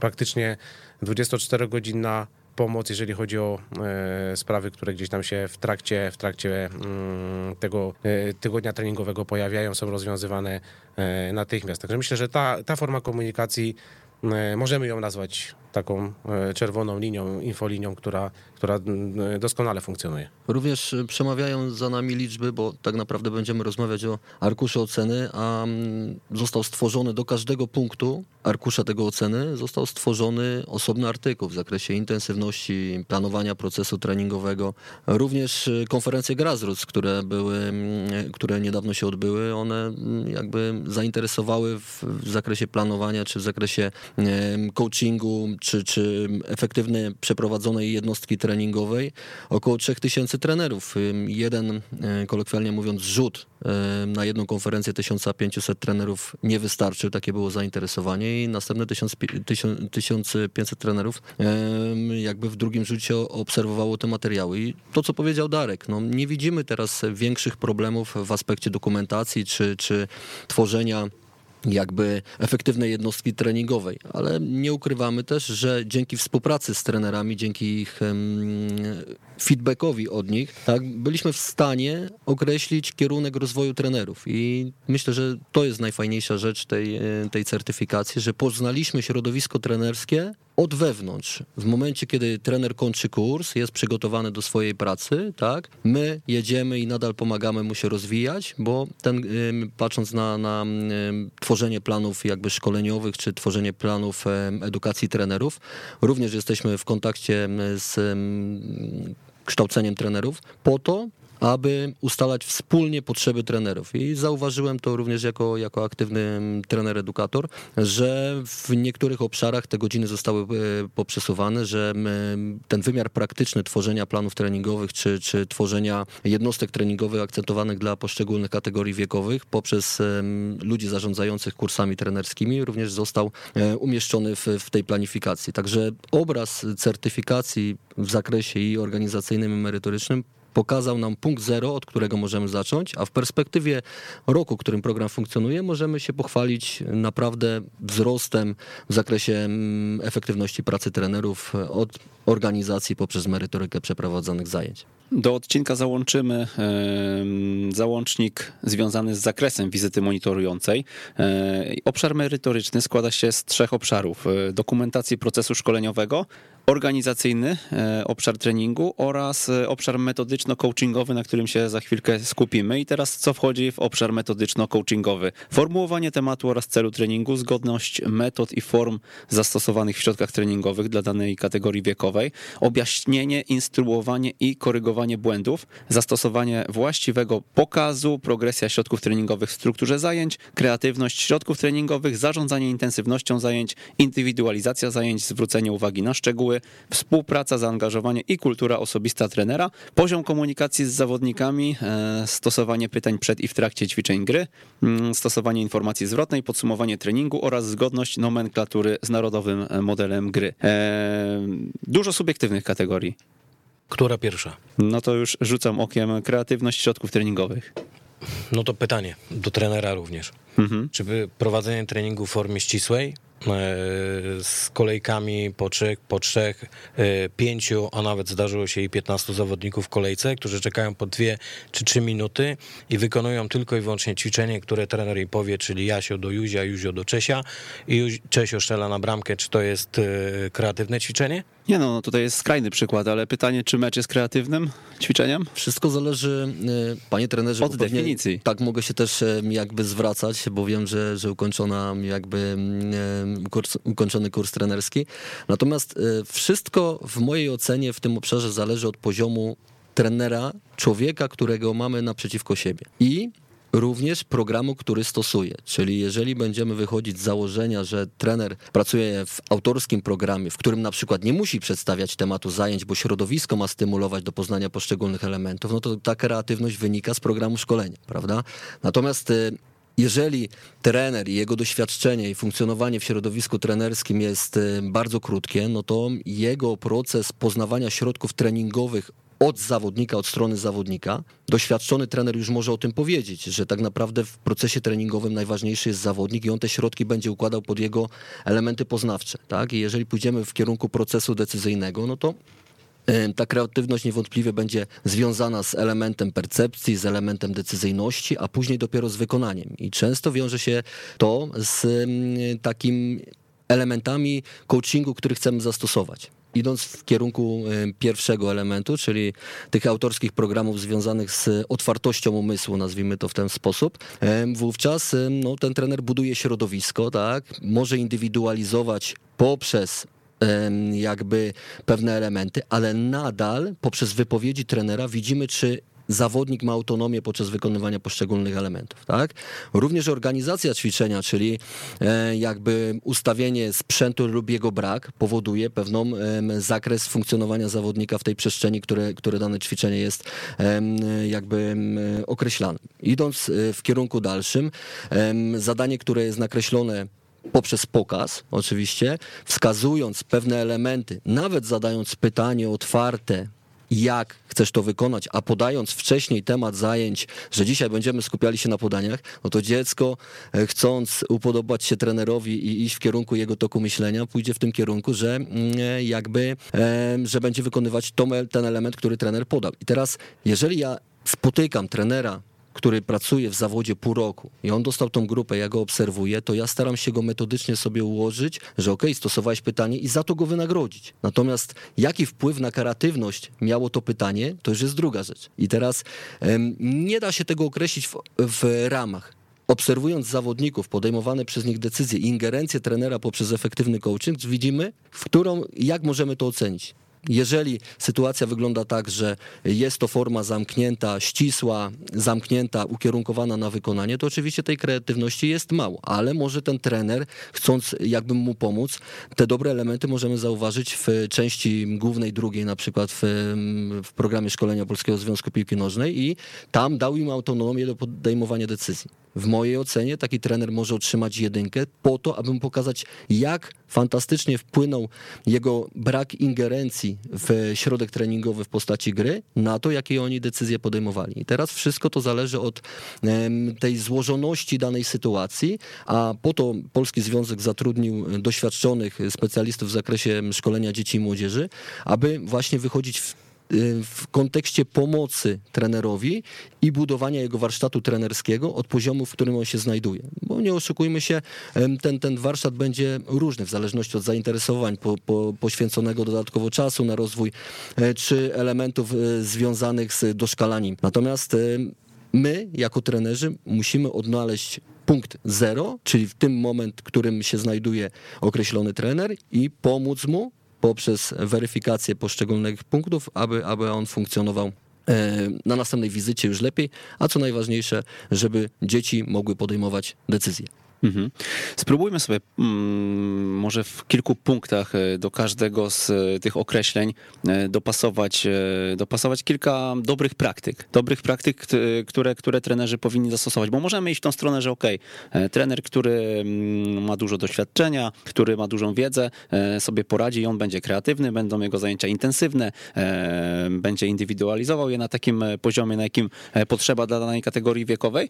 Praktycznie 24-godzinna pomoc, jeżeli chodzi o e, sprawy, które gdzieś tam się w trakcie, w trakcie mm, tego e, tygodnia treningowego pojawiają, są rozwiązywane e, natychmiast. Także myślę, że ta, ta forma komunikacji e, możemy ją nazwać taką e, czerwoną linią, infolinią, która, która doskonale funkcjonuje. Również y, przemawiają za nami liczby, bo tak naprawdę będziemy rozmawiać o arkuszu oceny, a został stworzony do każdego punktu arkusza tego oceny, został stworzony osobny artykuł w zakresie intensywności planowania procesu treningowego. Również y, konferencje Grassroots, które były, które niedawno się odbyły, one jakby zainteresowały w, w zakresie planowania, czy w zakresie coachingu, czy, czy efektywnie przeprowadzonej jednostki treningowej około 3000 trenerów. Jeden, e, kolokwialnie mówiąc, rzut e, na jedną konferencję 1500 trenerów nie wystarczył, takie było zainteresowanie i następne 1000 pi- 1000 1500 trenerów jakby w drugim rzucie obserwowało te materiały. I to, co powiedział Darek, no, nie widzimy teraz większych problemów w aspekcie dokumentacji czy, czy tworzenia jakby efektywnej jednostki treningowej, ale nie ukrywamy też, że dzięki współpracy z trenerami, dzięki ich feedbackowi od nich, tak, byliśmy w stanie określić kierunek rozwoju trenerów i myślę, że to jest najfajniejsza rzecz tej, e, tej certyfikacji, że poznaliśmy środowisko trenerskie od wewnątrz. W momencie, kiedy trener kończy kurs, jest przygotowany do swojej pracy, tak, my jedziemy i nadal pomagamy mu się rozwijać, bo ten, patrząc na, na tworzenie planów jakby szkoleniowych, czy tworzenie planów edukacji trenerów, również jesteśmy w kontakcie z kształceniem trenerów po to, aby ustalać wspólnie potrzeby trenerów. I zauważyłem to również jako, jako aktywny mm, trener edukator, że w niektórych obszarach te godziny zostały e, poprzesuwane, że mm, ten wymiar praktyczny tworzenia planów treningowych czy, czy tworzenia jednostek treningowych akcentowanych dla poszczególnych kategorii wiekowych poprzez em, ludzi zarządzających kursami trenerskimi również został e, umieszczony w, w tej planifikacji. Także obraz certyfikacji w zakresie i organizacyjnym, i merytorycznym pokazał nam punkt zero, od którego możemy zacząć, a w perspektywie roku, którym program funkcjonuje, możemy się pochwalić naprawdę wzrostem w zakresie mm, efektywności pracy trenerów od organizacji poprzez merytorykę przeprowadzonych zajęć. Do odcinka załączymy e, załącznik związany z zakresem wizyty monitorującej. E, obszar merytoryczny składa się z trzech obszarów: e, dokumentacji procesu szkoleniowego, organizacyjny e, obszar treningu oraz e, obszar metodyczno-coachingowy, na którym się za chwilkę skupimy. I teraz co wchodzi w obszar metodyczno-coachingowy? Formułowanie tematu oraz celu treningu, zgodność metod i form zastosowanych w środkach treningowych dla danej kategorii wiekowej, objaśnienie, instruowanie i korygowanie błędów, zastosowanie właściwego pokazu, progresja środków treningowych w strukturze zajęć, kreatywność środków treningowych, zarządzanie intensywnością zajęć, indywidualizacja zajęć, zwrócenie uwagi na szczegóły, współpraca, zaangażowanie i kultura osobista trenera, poziom komunikacji z zawodnikami, e, stosowanie pytań przed i w trakcie ćwiczeń gry, mm, stosowanie informacji zwrotnej, podsumowanie treningu oraz zgodność nomenklatury z narodowym e, modelem gry. E, Dużo subiektywnych kategorii. Która pierwsza? No to już rzucam okiem kreatywność środków treningowych. No to pytanie do trenera również. Mhm. Czy prowadzenie treningu w formie ścisłej, z kolejkami po trzech, po trzech, e, pięciu, a nawet zdarzyło się i 15 zawodników w kolejce, którzy czekają po dwie czy trzy minuty i wykonują tylko i wyłącznie ćwiczenie, które trener im powie, czyli Jasio do Juzia, Juzio do Czesia i Czesio strzela na bramkę, czy to jest e, kreatywne ćwiczenie? Nie no, no tutaj jest skrajny przykład, ale pytanie, czy mecz jest kreatywnym ćwiczeniem? Wszystko zależy, y, panie trenerze, Od definicji. Tak mogę się też jakby zwracać, bo wiem, że, że ukończona jakby y, kurs, ukończony kurs trenerski. Natomiast y, wszystko w mojej ocenie w tym obszarze zależy od poziomu trenera, człowieka, którego mamy naprzeciwko siebie. I również programu, który stosuje. Czyli jeżeli będziemy wychodzić z założenia, że trener pracuje w autorskim programie, w którym na przykład nie musi przedstawiać tematu zajęć, bo środowisko ma stymulować do poznania poszczególnych elementów, no to ta kreatywność wynika z programu szkolenia, prawda? Natomiast y, jeżeli trener i jego doświadczenie i funkcjonowanie w środowisku trenerskim jest y, bardzo krótkie, no to jego proces poznawania środków treningowych od zawodnika, od strony zawodnika, doświadczony trener już może o tym powiedzieć, że tak naprawdę w procesie treningowym najważniejszy jest zawodnik i on te środki będzie układał pod jego elementy poznawcze. Tak? I jeżeli pójdziemy w kierunku procesu decyzyjnego, no to ta kreatywność niewątpliwie będzie związana z elementem percepcji, z elementem decyzyjności, a później dopiero z wykonaniem. I często wiąże się to z takim elementami coachingu, który chcemy zastosować. Idąc w kierunku e, pierwszego elementu, czyli tych autorskich programów związanych z otwartością umysłu, nazwijmy to w ten sposób, wówczas no, ten trener buduje środowisko, tak? może indywidualizować poprzez jakby pewne elementy, ale nadal poprzez wypowiedzi trenera widzimy, czy zawodnik ma autonomię podczas wykonywania poszczególnych elementów, tak? Również organizacja ćwiczenia, czyli e, jakby ustawienie sprzętu lub jego brak powoduje pewną zakres funkcjonowania zawodnika w tej przestrzeni, które, które dane ćwiczenie jest jakby określane. Idąc e, w kierunku dalszym, zadanie, które jest nakreślone poprzez pokaz, oczywiście, wskazując pewne elementy, nawet zadając pytanie otwarte, jak chcesz to wykonać, a podając wcześniej temat zajęć, że dzisiaj będziemy skupiali się na podaniach, no to dziecko, e, chcąc upodobać się trenerowi i iść w kierunku jego toku myślenia, pójdzie w tym kierunku, że mm, e, jakby, że będzie wykonywać ten element, który trener podał. I teraz, jeżeli ja spotykam trenera, który pracuje w zawodzie pół roku i on dostał tą grupę, ja go obserwuję, to ja staram się go metodycznie sobie ułożyć, że okej, stosowałeś pytanie i za to go wynagrodzić. Natomiast jaki wpływ na kreatywność miało to pytanie, to już jest druga rzecz. I teraz nie da się tego określić w, w ramach. Obserwując zawodników, podejmowane przez nich decyzje ingerencję trenera poprzez efektywny coaching, widzimy, w którą, jak możemy to ocenić. Jeżeli sytuacja wygląda tak, że jest to forma zamknięta, ścisła, zamknięta, ukierunkowana na wykonanie, to oczywiście tej kreatywności jest mało, ale może ten trener, chcąc jakby mu pomóc, te dobre elementy możemy zauważyć w części głównej, drugiej, na przykład w, w programie szkolenia Polskiego Związku Piłki Nożnej i tam dał im autonomię do podejmowania decyzji. W mojej ocenie taki trener może otrzymać jedynkę po to, aby pokazać, jak fantastycznie wpłynął jego brak ingerencji w środek treningowy w postaci gry na to, jakie oni decyzje podejmowali. I teraz wszystko to zależy od tej złożoności danej sytuacji, a po to Polski Związek zatrudnił doświadczonych specjalistów w zakresie szkolenia dzieci i młodzieży, aby właśnie wychodzić w w kontekście pomocy trenerowi i budowania jego warsztatu trenerskiego od poziomu, w którym on się znajduje. Bo nie oszukujmy się, ten, ten warsztat będzie różny w zależności od zainteresowań, po, po, poświęconego dodatkowo czasu na rozwój, e, czy elementów e, związanych z doszkalaniem. Natomiast e, my, jako trenerzy, musimy odnaleźć punkt zero, czyli w tym moment, w którym się znajduje określony trener i pomóc mu poprzez weryfikację poszczególnych punktów, aby, aby on funkcjonował e, na następnej wizycie już lepiej, a co najważniejsze, żeby dzieci mogły podejmować decyzje. Mhm. Spróbujmy sobie mm, może w kilku punktach e, do każdego z e, tych określeń e, dopasować, dopasować kilka dobrych praktyk. Dobrych praktyk, kt- które, które trenerzy powinni zastosować, bo możemy iść w tą stronę, że e, trener, który mm, ma dużo doświadczenia, który ma dużą wiedzę, sobie poradzi i on będzie kreatywny, będą jego zajęcia intensywne, będzie indywidualizował je na takim poziomie, na jakim potrzeba dla danej kategorii wiekowej.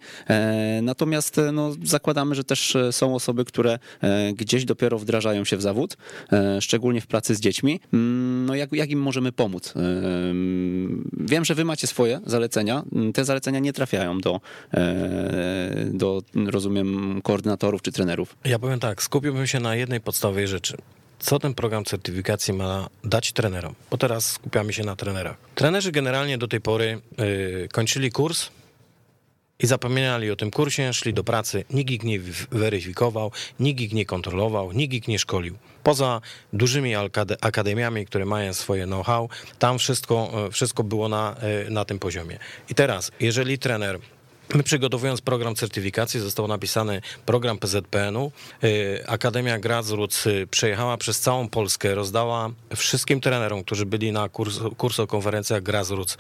Natomiast no, zakładamy, że też e, są osoby, które e, gdzieś dopiero wdrażają się w zawód, e, szczególnie w pracy z dziećmi. Mm, No jak, jak im możemy pomóc? Mm, Wiem, że wy macie swoje zalecenia. Mm, Te zalecenia nie trafiają do, do rozumiem, koordynatorów czy trenerów. Ja powiem tak, skupiłbym się na jednej podstawowej rzeczy. Co ten program certyfikacji ma dać trenerom? Bo teraz skupiamy się na trenerach. Trenerzy generalnie do tej pory y, kończyli kurs i zapominali o tym kursie, szli do pracy. Nikt ich nie weryfikował, nikt ich nie kontrolował, nikt ich nie szkolił. Poza dużymi akademiami, które mają swoje know-how, tam wszystko, e, wszystko było na, e, na tym poziomie. I teraz, jeżeli trener My przygotowując program certyfikacji, został napisany program PZPN-u. Y, Akademia Grazroots y, przejechała przez całą Polskę, rozdała wszystkim trenerom, którzy byli na kurs, kursu o konferencjach Grazroots y,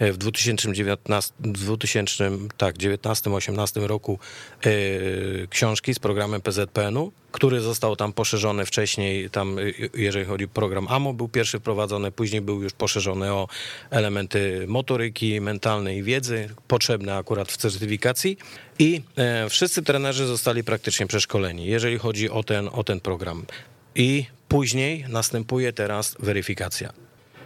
w 2019, 2000, tak, 19-18 roku y, książki z programem PZPN-u, który został tam poszerzony wcześniej, tam y, jeżeli chodzi o program AMO był pierwszy wprowadzony, później był już poszerzony o elementy motoryki, mentalnej wiedzy, potrzebne akurat w certyfikacji i e, wszyscy trenerzy zostali praktycznie przeszkoleni, jeżeli chodzi o ten, o ten program. I później następuje teraz weryfikacja.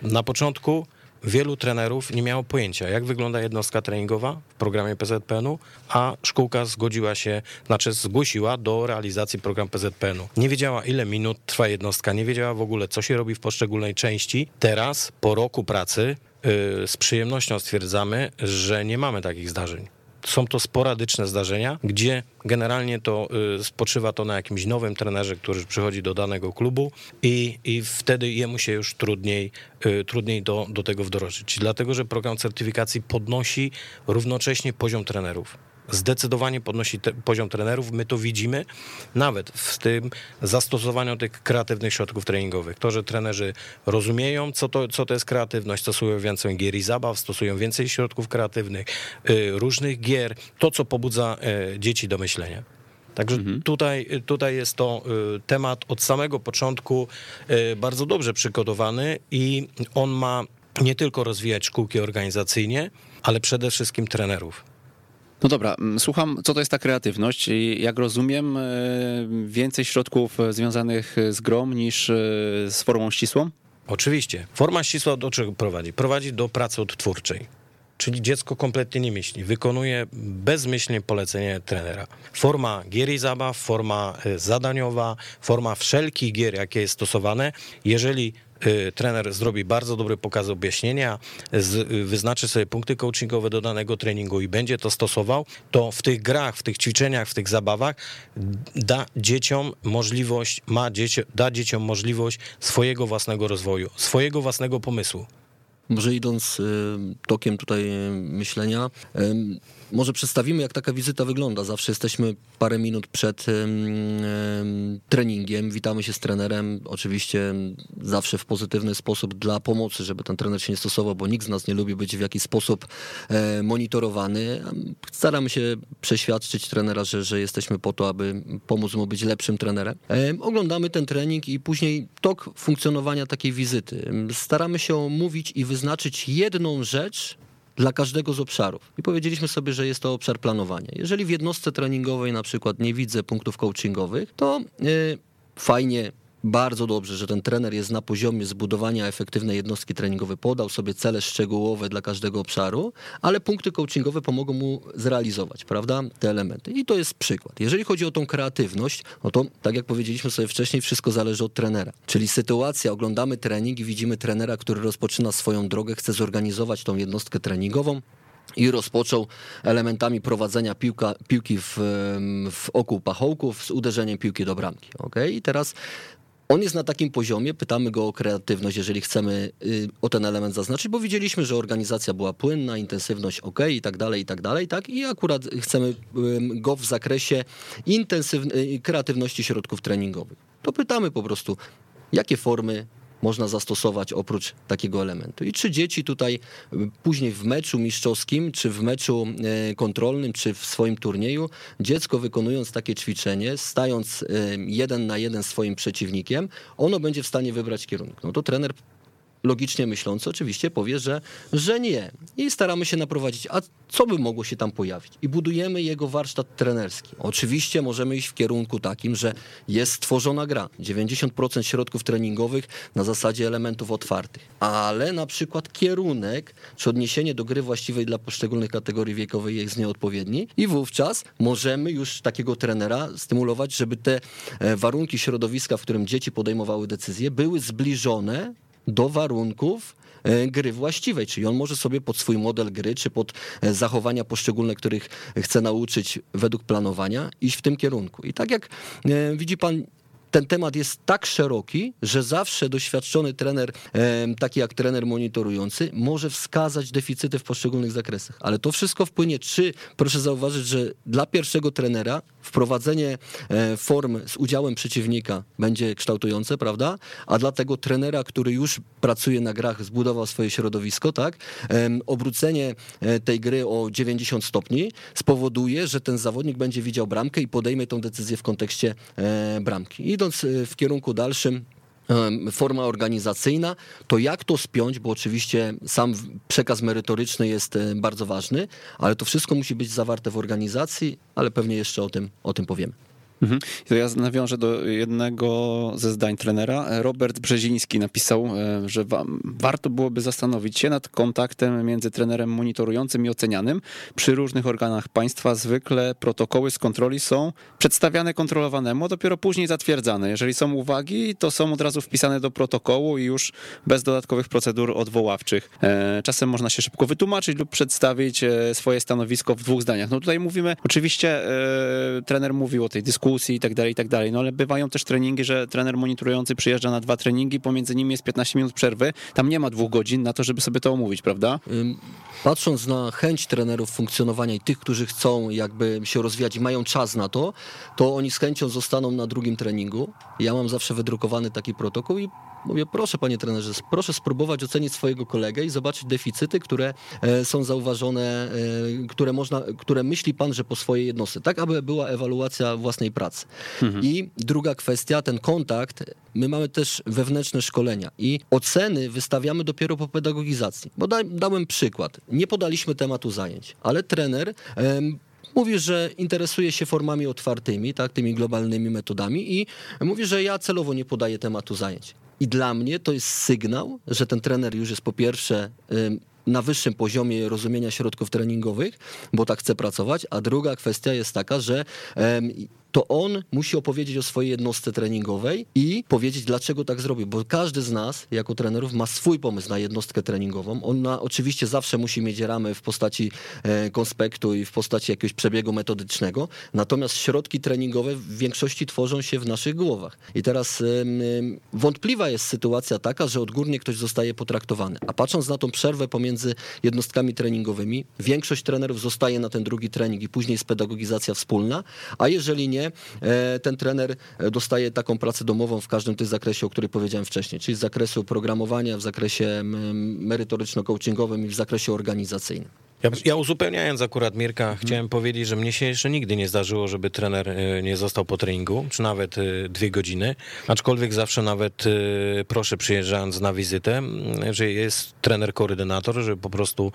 Na początku wielu trenerów nie miało pojęcia, jak wygląda jednostka treningowa w programie PZPN-u, a szkółka zgodziła się, znaczy zgłosiła do realizacji program PZPN-u. Nie wiedziała, ile minut trwa jednostka, nie wiedziała w ogóle, co się robi w poszczególnej części. Teraz, po roku pracy, yy, z przyjemnością stwierdzamy, że nie mamy takich zdarzeń. Są to sporadyczne zdarzenia, gdzie generalnie to y, spoczywa to na jakimś nowym trenerze, który przychodzi do danego klubu i, i wtedy jemu się już trudniej, y, trudniej do, do tego wdrożyć. Dlatego, że program certyfikacji podnosi równocześnie poziom trenerów. Zdecydowanie podnosi te, poziom trenerów. My to widzimy nawet w tym zastosowaniu tych kreatywnych środków treningowych. To, że trenerzy rozumieją, co to, co to jest kreatywność, stosują więcej gier i zabaw, stosują więcej środków kreatywnych, y, różnych gier, to, co pobudza y, dzieci do myślenia. Także tutaj, tutaj jest to y, temat od samego początku y, bardzo dobrze przygotowany i on ma nie tylko rozwijać szkółki organizacyjnie, ale przede wszystkim trenerów. No dobra, słucham, co to jest ta kreatywność jak rozumiem, e, więcej środków e, związanych z grą niż e, z formą ścisłą? Oczywiście. Forma ścisła do czego prowadzi? Prowadzi do pracy odtwórczej. Czyli dziecko kompletnie nie myśli, wykonuje bezmyślnie polecenie trenera. Forma gier i zabaw, forma y, zadaniowa, forma wszelkich gier, jakie jest stosowane. Jeżeli trener zrobi bardzo dobry pokaz objaśnienia, y, wyznaczy sobie punkty coachingowe do danego treningu i będzie to stosował, to w tych grach, w tych ćwiczeniach, w tych zabawach da dzieciom możliwość, ma dzieci, da dzieciom możliwość swojego własnego rozwoju, swojego własnego pomysłu. Może idąc y, tokiem tutaj y, myślenia, y, może przedstawimy, jak taka wizyta wygląda. Zawsze jesteśmy parę minut przed treningiem, witamy się z trenerem, oczywiście zawsze w pozytywny sposób dla pomocy, żeby ten trener się nie stosował, bo nikt z nas nie lubi być w jakiś sposób e, monitorowany. Staramy się przeświadczyć trenera, że, że jesteśmy po to, aby pomóc mu być lepszym trenerem. Oglądamy ten trening i później tok funkcjonowania takiej wizyty. Staramy się mówić i wyznaczyć jedną rzecz, dla każdego z obszarów. I powiedzieliśmy sobie, że jest to obszar planowania. Jeżeli w jednostce treningowej na przykład nie widzę punktów coachingowych, to yy, fajnie bardzo dobrze, że ten trener jest na poziomie zbudowania efektywnej jednostki treningowej, podał sobie cele szczegółowe dla każdego obszaru, ale punkty coachingowe pomogą mu zrealizować, prawda, te elementy. I to jest przykład. Jeżeli chodzi o tą kreatywność, no to tak jak powiedzieliśmy sobie wcześniej, wszystko zależy od trenera. Czyli sytuacja, oglądamy trening i widzimy trenera, który rozpoczyna swoją drogę, chce zorganizować tą jednostkę treningową, i rozpoczął elementami prowadzenia piłka, piłki w, w oku pachołków z uderzeniem piłki do bramki. Okay? I teraz on jest na takim poziomie, pytamy go o kreatywność, jeżeli chcemy y, o ten element zaznaczyć, bo widzieliśmy, że organizacja była płynna, intensywność ok i tak dalej, i tak dalej, tak? I akurat chcemy go w zakresie intensywnej kreatywności środków treningowych. To pytamy po prostu, jakie formy można zastosować oprócz takiego elementu. I czy dzieci tutaj y, później w meczu mistrzowskim, czy w meczu e, kontrolnym, czy w swoim turnieju, dziecko wykonując takie ćwiczenie, stając e, jeden na jeden swoim przeciwnikiem, ono będzie w stanie wybrać kierunek. No to trener logicznie myślący oczywiście powie, że, że nie. I staramy się naprowadzić, a co by mogło się tam pojawić? I budujemy jego warsztat trenerski. Oczywiście możemy iść w kierunku takim, że jest stworzona gra. 90% środków treningowych na zasadzie elementów otwartych. Ale na przykład kierunek, czy odniesienie do gry właściwej dla poszczególnych kategorii wiekowej jest nieodpowiedni i wówczas możemy już takiego trenera stymulować, żeby te e, warunki środowiska, w którym dzieci podejmowały decyzje, były zbliżone do warunków e, gry właściwej, czyli on może sobie pod swój model gry, czy pod e, zachowania poszczególne, których chce nauczyć według planowania, iść w tym kierunku. I tak jak e, widzi pan, ten temat jest tak szeroki, że zawsze doświadczony trener, taki jak trener monitorujący, może wskazać deficyty w poszczególnych zakresach. Ale to wszystko wpłynie, czy proszę zauważyć, że dla pierwszego trenera wprowadzenie e, form z udziałem przeciwnika będzie kształtujące, prawda? A dla tego trenera, który już pracuje na grach, zbudował swoje środowisko, tak? Obrócenie e, tej gry o 90 stopni spowoduje, że ten zawodnik będzie widział bramkę i podejmie tą decyzję w kontekście e, bramki. Idąc w kierunku dalszym, forma organizacyjna, to jak to spiąć, bo oczywiście sam przekaz merytoryczny jest y, bardzo ważny, ale to wszystko musi być zawarte w organizacji, ale pewnie jeszcze o tym, o tym powiemy. Mhm. Ja nawiążę do jednego ze zdań trenera. Robert Brzeziński napisał, e, że warto byłoby zastanowić się nad kontaktem między trenerem monitorującym i ocenianym. Przy różnych organach państwa zwykle protokoły z kontroli są przedstawiane kontrolowanemu, a dopiero później zatwierdzane. Jeżeli są uwagi, to są od razu wpisane do protokołu i już bez dodatkowych procedur odwoławczych. E, czasem można się szybko wytłumaczyć lub przedstawić e, swoje stanowisko w dwóch zdaniach. No tutaj mówimy, oczywiście trener mówił o tej dyskusji, dyskusji i tak dalej, i tak dalej. No ale bywają też treningi, że trener monitorujący przyjeżdża na dwa treningi, pomiędzy nimi jest 15 minut przerwy. Tam nie ma dwóch godzin na to, żeby sobie to omówić, prawda? Patrząc na chęć trenerów funkcjonowania i tych, którzy chcą jakby się rozwijać i mają czas na to, to oni z chęcią zostaną na drugim treningu. Ja mam zawsze wydrukowany taki protokół i mówię, proszę panie trenerze, proszę spróbować ocenić swojego kolegę i zobaczyć deficyty, które e, są zauważone, e, które można, które myśli pan, że po swojej jednostce, tak aby była ewaluacja własnej pracy. Mhm. I druga kwestia, ten kontakt, my mamy też wewnętrzne szkolenia i oceny wystawiamy dopiero po pedagogizacji. Bo da, dałem przykład, nie podaliśmy tematu zajęć, ale trener mówi, że interesuje się formami otwartymi, tak, tymi globalnymi metodami i mówi, że ja celowo nie podaję tematu zajęć. I dla mnie to jest sygnał, że ten trener już jest po pierwsze na wyższym poziomie rozumienia środków treningowych, bo tak chce pracować, a druga kwestia jest taka, że to on musi opowiedzieć o swojej jednostce treningowej i powiedzieć, dlaczego tak zrobił, bo każdy z nas, jako trenerów, ma swój pomysł na jednostkę treningową. On na, oczywiście zawsze musi mieć ramy w postaci e, konspektu i w postaci jakiegoś przebiegu metodycznego, natomiast środki treningowe w większości tworzą się w naszych głowach. I teraz wątpliwa jest sytuacja taka, że odgórnie ktoś zostaje potraktowany. A patrząc na tą przerwę pomiędzy jednostkami treningowymi, większość trenerów zostaje na ten drugi trening i później jest pedagogizacja wspólna, a jeżeli nie, e, ten trener dostaje taką pracę domową w każdym tym zakresie, o którym powiedziałem wcześniej, czyli z zakresu programowania, w zakresie mm, merytoryczno-coachingowym i w zakresie organizacyjnym. Ja, ja uzupełniając akurat Mirka, chciałem powiedzieć, że mnie się jeszcze nigdy nie zdarzyło, żeby trener e, nie został po treningu, czy nawet e, dwie godziny. Aczkolwiek zawsze nawet e, proszę przyjeżdżając na wizytę, że jest trener koordynator, żeby po prostu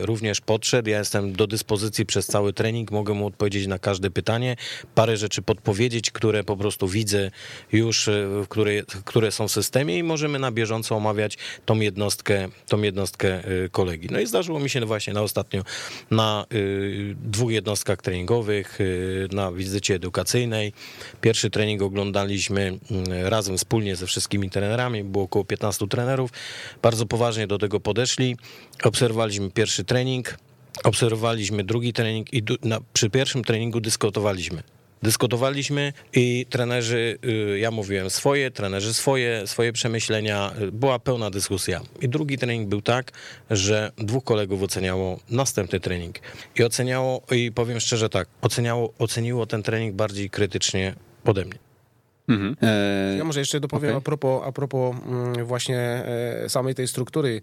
również podszedł. Ja jestem do dyspozycji przez cały trening, mogę mu odpowiedzieć na każde pytanie, parę rzeczy podpowiedzieć, które po prostu widzę już, które, które są w systemie i możemy na bieżąco omawiać tą jednostkę, tą jednostkę kolegi. No i zdarzyło mi się właśnie na ostatnio na y, dwóch jednostkach treningowych, y, na wizycie edukacyjnej. Pierwszy trening oglądaliśmy y, razem wspólnie ze wszystkimi trenerami, było około 15 trenerów. Bardzo poważnie do tego podeszli. Obserwowaliśmy pierwszy trening, obserwowaliśmy drugi trening i przy pierwszym treningu dyskutowaliśmy. Dyskutowaliśmy i trenerzy, y, ja mówiłem swoje, trenerzy swoje, swoje przemyślenia, y, była pełna dyskusja. I drugi trening był tak, że dwóch kolegów oceniało następny trening. I oceniało, i powiem szczerze tak, oceniało, oceniło ten trening bardziej krytycznie ode mnie. Mhm. Ja może jeszcze dopowiem Okej. a propos, a propos mm, właśnie e, samej tej struktury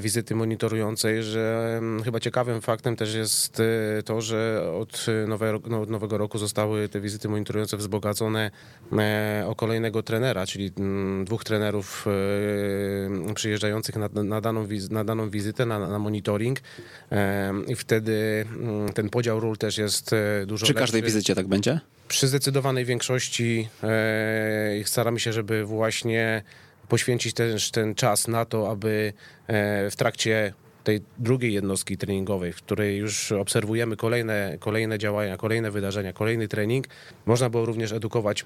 wizyty monitorującej, że mm, chyba ciekawym faktem też jest e, to, że od nowego, no, od nowego roku zostały te wizyty monitorujące wzbogacone e, o kolejnego trenera, czyli mm, dwóch trenerów e, przyjeżdżających na, na, daną, na daną wizytę, na, na monitoring E, i wtedy mm, ten podział ról też jest e, dużo przy każdej lepszy. wizycie tak będzie? Przy zdecydowanej większości e, staramy się, żeby właśnie poświęcić też ten czas na to, aby e, w trakcie tej drugiej jednostki treningowej, w której już obserwujemy kolejne, kolejne działania, kolejne wydarzenia, kolejny trening, można było również edukować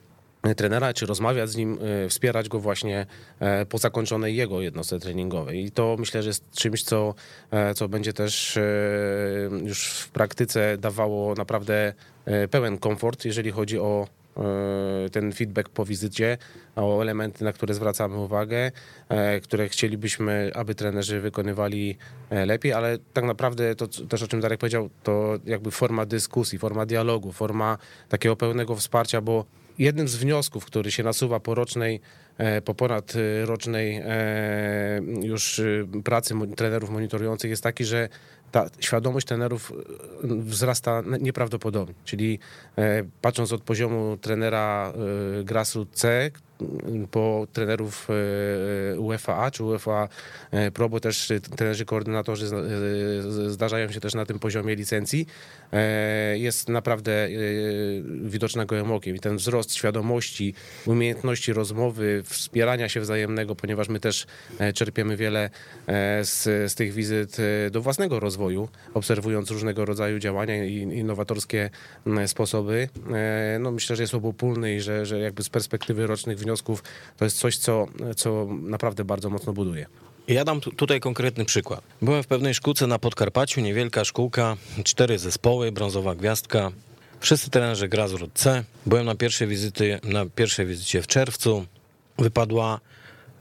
trenera, czy rozmawiać z nim, e, wspierać go właśnie e, po zakończonej jego jednostce treningowej. I to myślę, że jest czymś, co, e, co będzie też e, już w praktyce dawało naprawdę e, pełen komfort, jeżeli chodzi o e, ten feedback po wizycie, o elementy, na które zwracamy uwagę, e, które chcielibyśmy, aby trenerzy wykonywali e, lepiej, ale tak naprawdę to też o czym Darek powiedział, to jakby forma dyskusji, forma dialogu, forma takiego pełnego wsparcia, bo jednym z wniosków, który się nasuwa po rocznej, e, po ponad e, rocznej e, już e, pracy trenerów monitorujących jest taki, że ta świadomość trenerów e, wzrasta nieprawdopodobnie. Czyli e, patrząc od poziomu trenera e, grassroots C po trenerów UEFA czy UEFA Pro, bo też trenerzy koordynatorzy zdarzają się też na tym poziomie licencji, jest naprawdę e, widoczna gołym okiem. I ten wzrost świadomości, umiejętności rozmowy, wspierania się wzajemnego, ponieważ my też e, czerpiemy wiele e, z, z tych wizyt e, do własnego rozwoju, obserwując różnego rodzaju działania i innowatorskie sposoby. E, No myślę, że jest obopólny i że, że jakby z perspektywy rocznych wniosków to jest coś, co, co naprawdę bardzo mocno buduje. Ja dam tu- tutaj konkretny przykład. Byłem w pewnej szkółce na Podkarpaciu, niewielka szkółka, cztery zespoły, brązowa gwiazdka. Wszyscy trenerzy gra z C. Byłem na pierwszej, wizyty, na pierwszej wizycie w czerwcu. Wypadła,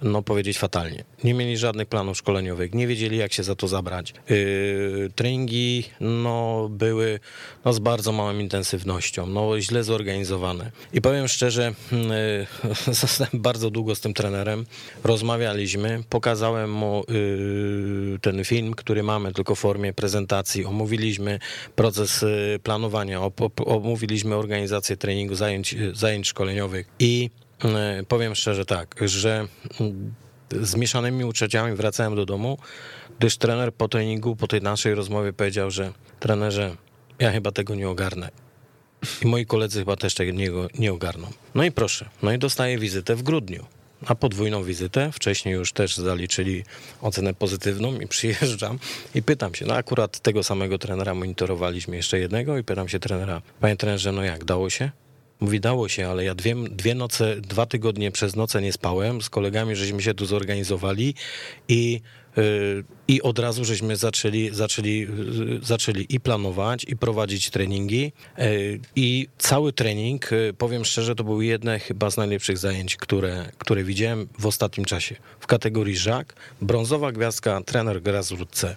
no powiedzieć fatalnie. Nie mieli żadnych planów szkoleniowych, nie wiedzieli jak się za to zabrać. Yy, treningi no, były no, z bardzo małą intensywnością, no, źle zorganizowane. I powiem szczerze, yy, *laughs* zostałem bardzo długo z tym trenerem, rozmawialiśmy, pokazałem mu yy, ten film, który mamy tylko w formie prezentacji, omówiliśmy proces yy, planowania, op- op- omówiliśmy organizację treningu, zajęć, zajęć szkoleniowych i yy, powiem szczerze tak, że yy, z mieszanymi uczuciami wracałem do domu, gdyż trener po treningu, po tej naszej rozmowie powiedział, że trenerze, ja chyba tego nie ogarnę. I moi koledzy chyba też tego nie, nie ogarną. No i proszę, no i dostaję wizytę w grudniu. Na podwójną wizytę, wcześniej już też zaliczyli ocenę pozytywną i *laughs* przyjeżdżam i pytam się, no akurat tego samego trenera monitorowaliśmy jeszcze jednego i pytam się trenera, panie trenerze, no jak, dało się? Mówi, dało się, ale ja dwie, dwie noce, dwa tygodnie przez noce nie spałem. Z kolegami żeśmy się tu zorganizowali i, yy, i od razu żeśmy zaczęli, zaczęli, yy, zaczęli i planować, i prowadzić treningi. Yy, I cały trening, powiem szczerze, to były jedne chyba z najlepszych zajęć, które, które widziałem w ostatnim czasie. W kategorii żak, brązowa gwiazdka, trener grassroot C.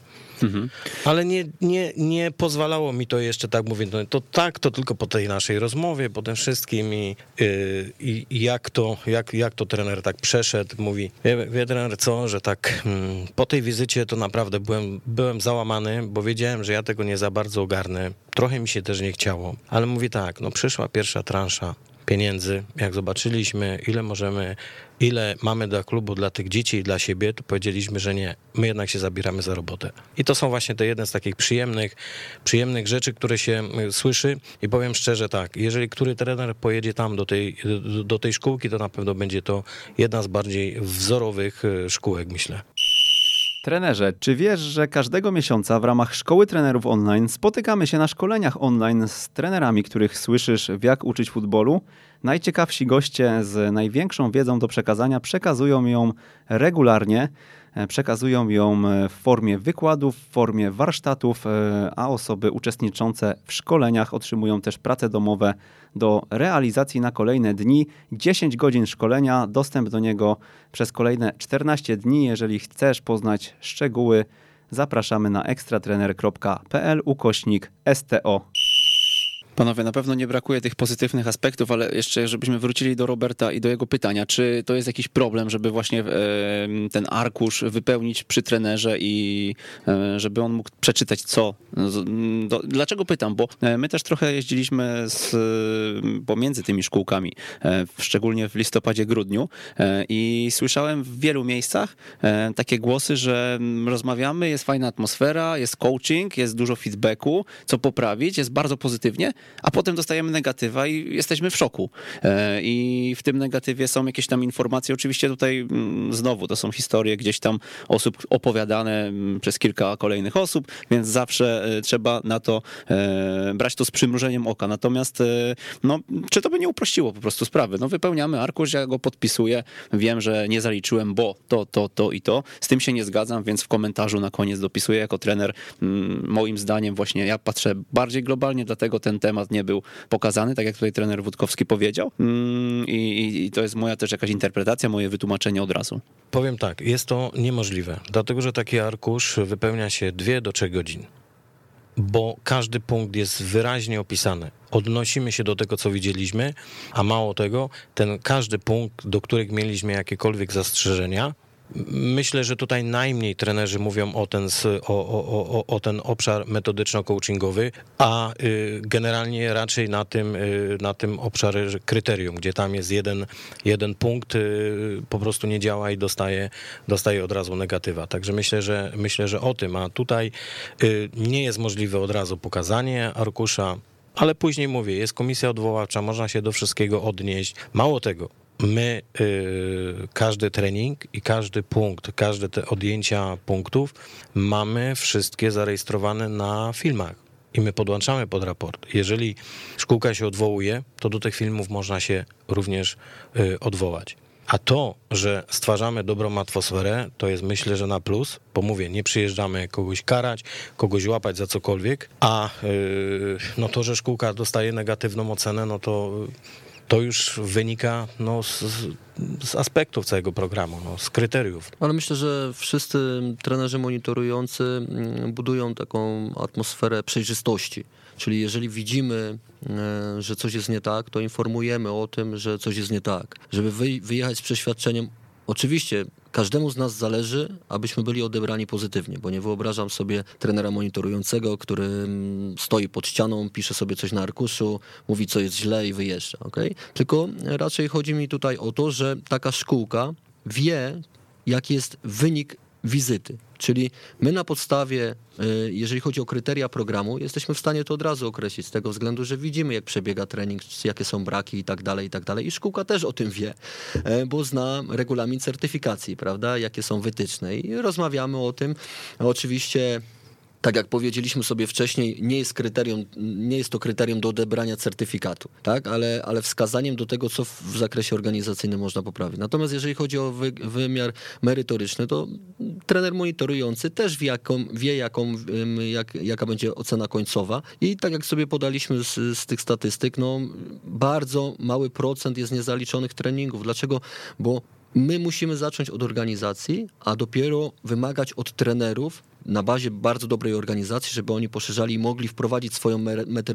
Ale nie, nie, nie pozwalało mi to jeszcze tak mówić, no to tak, to tylko po tej naszej rozmowie, po tym wszystkim i, yy, i i jak, to, jak, jak to trener tak przeszedł, mówi, wie, wie trener co, że tak mm, po tej wizycie to naprawdę byłem, byłem załamany, bo wiedziałem, że ja tego nie za bardzo ogarnę, trochę mi się też nie chciało, ale mówi tak, no przyszła pierwsza transza, pieniędzy, jak zobaczyliśmy, ile możemy, ile mamy dla klubu, dla tych dzieci i dla siebie, to powiedzieliśmy, że nie, my jednak się zabieramy za robotę. I to są właśnie te jedne z takich przyjemnych, przyjemnych rzeczy, które się y, słyszy i powiem szczerze tak, jeżeli który trener pojedzie tam do tej, do, tej szkółki, to na pewno będzie to jedna z bardziej wzorowych y, szkółek, myślę. Trenerze, czy wiesz, że każdego miesiąca w ramach Szkoły Trenerów Online spotykamy się na szkoleniach online z trenerami, których słyszysz w jak uczyć futbolu? Najciekawsi goście z największą wiedzą do przekazania przekazują ją regularnie. E, Przekazują ją e, w formie wykładów, w formie warsztatów, e, a osoby uczestniczące w szkoleniach otrzymują też prace domowe do realizacji na kolejne dni. 10 godzin szkolenia, dostęp do niego przez kolejne 14 dni. Jeżeli chcesz poznać szczegóły, zapraszamy na ekstratrener.pl ukośnik STO. Panowie, na pewno nie brakuje tych pozytywnych aspektów, ale jeszcze żebyśmy wrócili do Roberta i do jego pytania, czy to jest jakiś problem, żeby właśnie e, ten arkusz wypełnić przy trenerze i e, żeby on mógł przeczytać co? Dlaczego pytam? Bo e, my też trochę jeździliśmy z, pomiędzy tymi szkółkami, szczególnie w listopadzie, grudniu i słyszałem w wielu miejscach takie głosy, że rozmawiamy, jest fajna atmosfera, jest coaching, jest dużo feedbacku, co poprawić, jest bardzo pozytywnie, a potem dostajemy negatywa i jesteśmy w szoku. E, I w tym negatywie są jakieś tam informacje. Oczywiście tutaj mm, znowu to są historie gdzieś tam osób opowiadane mm, przez kilka kolejnych osób, więc zawsze e, trzeba na to e, brać to z przymrużeniem oka. Natomiast no, czy to by nie uprościło po prostu sprawy? No wypełniamy arkusz, ja go podpisuję, wiem, że nie zaliczyłem, bo to, to, to i to. Z tym się nie zgadzam, więc w komentarzu na koniec dopisuję jako trener. mm, Moim zdaniem właśnie ja patrzę bardziej globalnie, dlatego ten temat nie był pokazany, tak jak tutaj trener Wódkowski powiedział. Mm, I, i, to jest moja też jakaś interpretacja, moje wytłumaczenie od razu. Powiem tak, jest to niemożliwe, dlatego że taki arkusz wypełnia się 2 do 3 godzin, bo każdy punkt jest wyraźnie opisany. Odnosimy się do tego, co widzieliśmy, a mało tego, ten każdy punkt, do których mieliśmy jakiekolwiek zastrzeżenia, Myślę, że tutaj najmniej trenerzy mówią o ten, o, o, o, ten obszar metodyczno-coachingowy, a y, generalnie raczej na tym, y, na tym obszarze kryterium, gdzie tam jest jeden, jeden punkt, y, po prostu nie działa i dostaje, dostaje od razu negatywa. Także myślę, że myślę, że o tym, a tutaj nie jest możliwe od razu pokazanie arkusza, ale później mówię, jest komisja odwoławcza, można się do wszystkiego odnieść. Mało tego, my y, każdy trening i każdy punkt, każde te odjęcia punktów mamy wszystkie zarejestrowane na filmach. I my podłączamy pod raport. Jeżeli szkółka się odwołuje, to do tych filmów można się również y, odwołać. A to, że stwarzamy dobrą atmosferę, to jest myślę, że na plus, bo mówię, nie przyjeżdżamy kogoś karać, kogoś łapać za cokolwiek, a y, no to, że szkółka dostaje negatywną ocenę, no to to już wynika no, z, z aspektów całego programu, no, z kryteriów. Ale myślę, że wszyscy trenerzy monitorujący mm, budują taką atmosferę przejrzystości. Czyli jeżeli widzimy, e, że coś jest nie tak, to informujemy o tym, że coś jest nie tak. Żeby wyj- wyjechać z przeświadczeniem, oczywiście każdemu z nas zależy, abyśmy byli odebrani pozytywnie, bo nie wyobrażam sobie trenera monitorującego, który mm, stoi pod ścianą, pisze sobie coś na arkuszu, mówi co jest źle i wyjeżdża. Okay? Tylko raczej chodzi mi tutaj o to, że taka szkółka wie, jaki jest wynik wizyty. Czyli my na podstawie, y, jeżeli chodzi o kryteria programu, jesteśmy w stanie to od razu określić, z tego względu, że widzimy, jak przebiega trening, jakie są braki i tak dalej, i tak dalej. I szkółka też o tym wie, e, bo zna regulamin certyfikacji, prawda, jakie są wytyczne. I rozmawiamy o tym. Oczywiście tak jak powiedzieliśmy sobie wcześniej, nie jest kryterium, nie jest to kryterium do odebrania certyfikatu, tak? ale, ale wskazaniem do tego, co w zakresie organizacyjnym można poprawić. Natomiast jeżeli chodzi o wy, wymiar merytoryczny, to trener monitorujący też wie, jaką, wie jaką, jak, jaka będzie ocena końcowa i tak jak sobie podaliśmy z, z tych statystyk, no bardzo mały procent jest niezaliczonych treningów. Dlaczego? Bo My musimy zacząć od organizacji, a dopiero wymagać od trenerów na bazie bardzo dobrej organizacji, żeby oni poszerzali i mogli wprowadzić swoją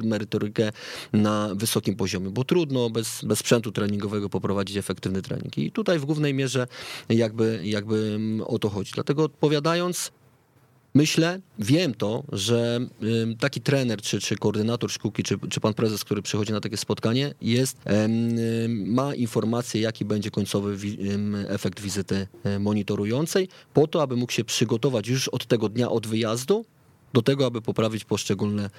merytorykę na wysokim poziomie, bo trudno bez, bez sprzętu treningowego poprowadzić efektywny trening. I tutaj w głównej mierze jakby, jakby o to chodzi. Dlatego odpowiadając, Myślę, wiem to, że taki trener, czy, czy koordynator szkółki, czy, czy pan prezes, który przychodzi na takie spotkanie, jest, ma informację, jaki będzie końcowy efekt wizyty monitorującej, po to, aby mógł się przygotować już od tego dnia od wyjazdu do tego, aby poprawić poszczególne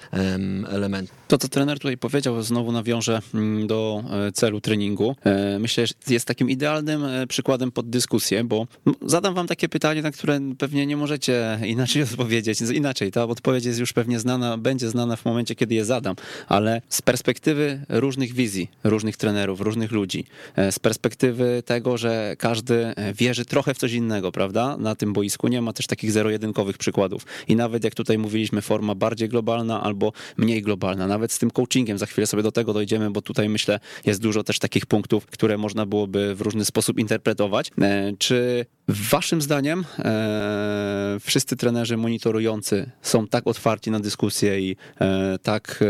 elementy. To, co trener tutaj powiedział, znowu nawiążę mm, do e, celu treningu. E, myślę, że jest takim idealnym e, przykładem pod dyskusję, bo zadam wam takie pytanie, na które pewnie nie możecie *laughs* inaczej odpowiedzieć. Inaczej, ta odpowiedź jest już pewnie znana, będzie znana w momencie, kiedy je zadam, ale z perspektywy różnych wizji, różnych trenerów, różnych ludzi, z perspektywy tego, że każdy wierzy trochę w coś innego, prawda? Na tym boisku nie ma też takich zero-jedynkowych przykładów. I nawet jak tutaj mówiliśmy, forma bardziej globalna albo mniej globalna. Nawet z tym coachingiem, za chwilę sobie do tego dojdziemy, bo tutaj myślę, jest dużo też takich punktów, które można byłoby w różny sposób interpretować. E, czy Waszym zdaniem e, wszyscy trenerzy monitorujący są tak otwarci na dyskusję i e, tak e,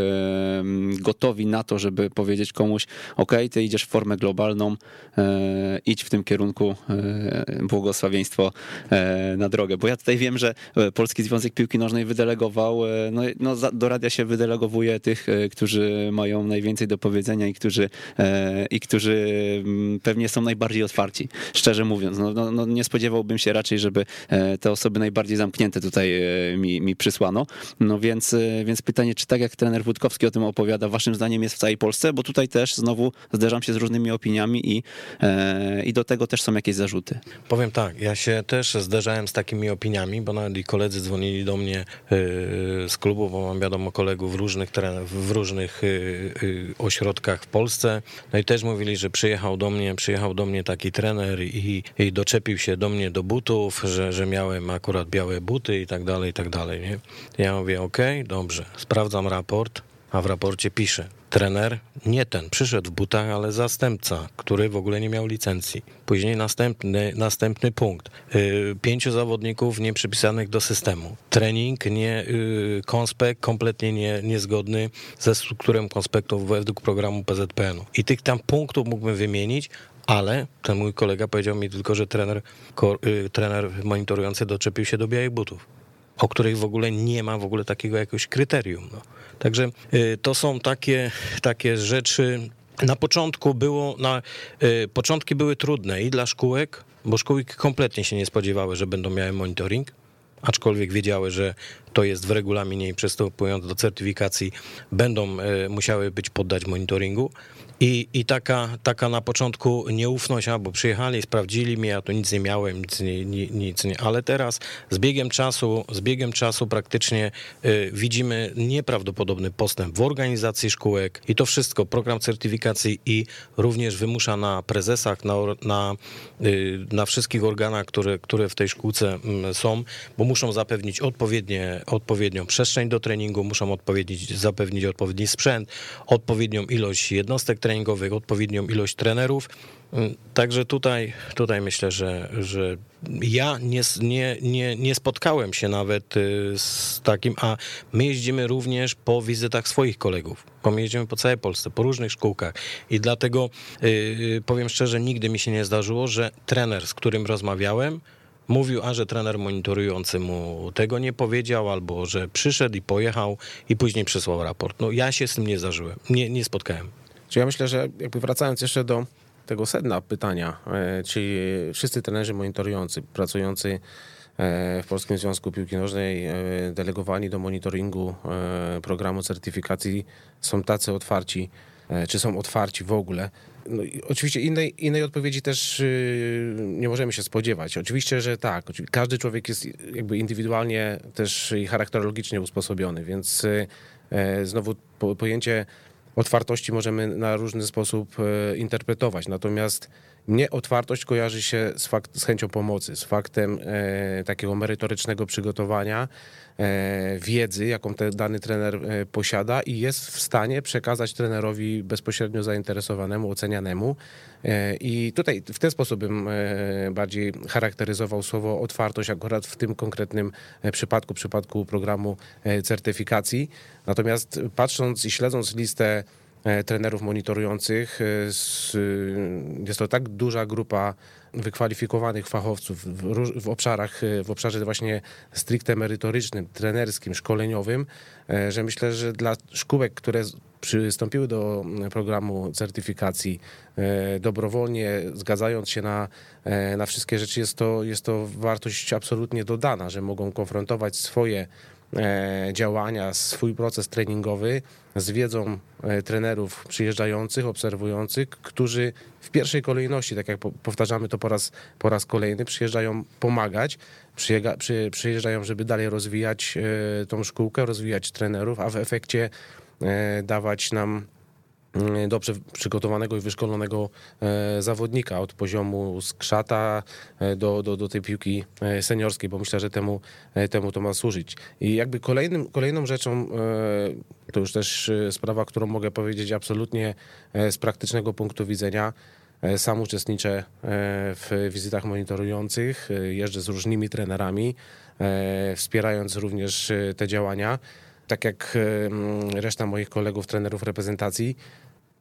gotowi na to, żeby powiedzieć komuś, ok, ty idziesz w formę globalną, e, idź w tym kierunku, e, błogosławieństwo e, na drogę. Bo ja tutaj wiem, że Polski Związek Piłki Nożnej wydelegował, no, no do radia się wydelegowuje tych, którzy mają najwięcej do powiedzenia i którzy, i którzy pewnie są najbardziej otwarci, szczerze mówiąc. No, no, no nie spodziewałbym się raczej, żeby e, te osoby najbardziej zamknięte tutaj e, mi, mi przysłano. No więc, e, więc pytanie, czy tak jak trener Wódkowski o tym opowiada, waszym zdaniem jest w całej Polsce? Bo tutaj też znowu zderzam się z różnymi opiniami i, i do tego też są jakieś zarzuty. Powiem tak, ja się też zderzałem z takimi opiniami, bo nawet i koledzy dzwonili do mnie z klubu, bo mam wiadomo kolegów w różnych, w różnych ośrodkach w Polsce. No i też mówili, że przyjechał do mnie, przyjechał do mnie taki trener i, i doczepił się do mnie do butów, że, że miałem akurat białe buty i tak dalej, i tak dalej. Nie? Ja mówię, ok, dobrze, sprawdzam raport, a w raporcie pisze, trener, nie ten, przyszedł w butach, ale zastępca, który w ogóle nie miał licencji. Później następny, następny punkt. Yy, pięciu zawodników nie przypisanych do systemu. Trening, nie, yy, konspekt kompletnie nie, niezgodny ze strukturą konspektów według programu PZPN-u. I tych tam punktów mógłbym wymienić, ale ten mój kolega powiedział mi tylko, że trener, y, trener monitorujący doczepił się do białych butów, o których w ogóle nie ma w ogóle takiego jakiegoś kryterium. No. Także y, to są takie, takie rzeczy. Na początku było, na, y, początki były trudne i dla szkółek, bo szkoły kompletnie się nie spodziewały, że będą miały monitoring aczkolwiek wiedziały, że to jest w regulaminie i przystępując do certyfikacji będą e, musiały być poddać monitoringu. I, i taka, taka na początku nieufność, albo przyjechali, sprawdzili mnie, ja tu nic nie miałem, nic nie, nic nie, ale teraz z biegiem czasu, z biegiem czasu praktycznie y, widzimy nieprawdopodobny postęp w organizacji szkółek i to wszystko, program certyfikacji i również wymusza na prezesach, na, na, y, na wszystkich organach, które, które w tej szkółce y, są, bo muszą zapewnić odpowiednie, odpowiednią przestrzeń do treningu, muszą odpowiedzieć, zapewnić odpowiedni sprzęt, odpowiednią ilość jednostek treningowych, odpowiednią ilość trenerów. Mm, także tutaj, tutaj myślę, że, że ja nie, nie, nie, nie spotkałem się nawet y, z takim, a my jeździmy również po wizytach swoich kolegów. Bo my jeździmy po całej Polsce, po różnych szkółkach i dlatego yy, powiem szczerze, nigdy mi się nie zdarzyło, że trener, z którym rozmawiałem, mówił, a że trener monitorujący mu tego nie powiedział, albo że przyszedł i pojechał i później przysłał raport. No ja się z tym nie zdarzyłem, nie, nie spotkałem. Czy ja myślę, że jakby wracając jeszcze do tego sedna pytania, e, czy wszyscy trenerzy monitorujący, pracujący e, w Polskim Związku Piłki Nożnej, e, delegowani do monitoringu programu certyfikacji są tacy otwarci, czy są otwarci w ogóle no, oczywiście innej, innej odpowiedzi też nie możemy się spodziewać. Oczywiście, że tak. Każdy człowiek jest jakby indywidualnie też i charakterologicznie usposobiony, więc znowu po, pojęcie otwartości możemy na różny sposób yy, interpretować. Natomiast mnie otwartość kojarzy się z, fakt, z chęcią pomocy, z faktem e, takiego merytorycznego przygotowania, e, wiedzy, jaką ten dany trener e, posiada i jest w stanie przekazać trenerowi bezpośrednio zainteresowanemu, ocenianemu. E, I tutaj w ten sposób bym e, bardziej charakteryzował słowo otwartość akurat w tym konkretnym e, przypadku, przypadku programu certyfikacji. Natomiast patrząc i śledząc listę trenerów monitorujących. E, jest to tak duża grupa wykwalifikowanych fachowców w, obszarach, e, w obszarze właśnie stricte merytorycznym, trenerskim, szkoleniowym, że myślę, że dla szkółek, które przystąpiły do programu certyfikacji dobrowolnie, zgadzając się na, na wszystkie rzeczy, jest to, jest to wartość absolutnie dodana, że mogą konfrontować swoje E, działania, swój proces treningowy z wiedzą e, trenerów przyjeżdżających, obserwujących, którzy w pierwszej kolejności, tak jak powtarzamy to po raz, po raz kolejny, przyjeżdżają pomagać, przyjeżdżają, żeby dalej rozwijać e, tą szkółkę, rozwijać trenerów, a w efekcie dawać nam dobrze przygotowanego i wyszkolonego e, zawodnika od poziomu skrzata e, do, do, do tej piłki e, seniorskiej, bo myślę, że temu, temu to ma służyć. I jakby kolejnym, kolejną rzeczą, to już też sprawa, którą mogę powiedzieć absolutnie z praktycznego punktu widzenia, sam uczestniczę w wizytach monitorujących, jeżdżę z różnymi trenerami, wspierając również te działania. Tak jak reszta moich kolegów, trenerów reprezentacji,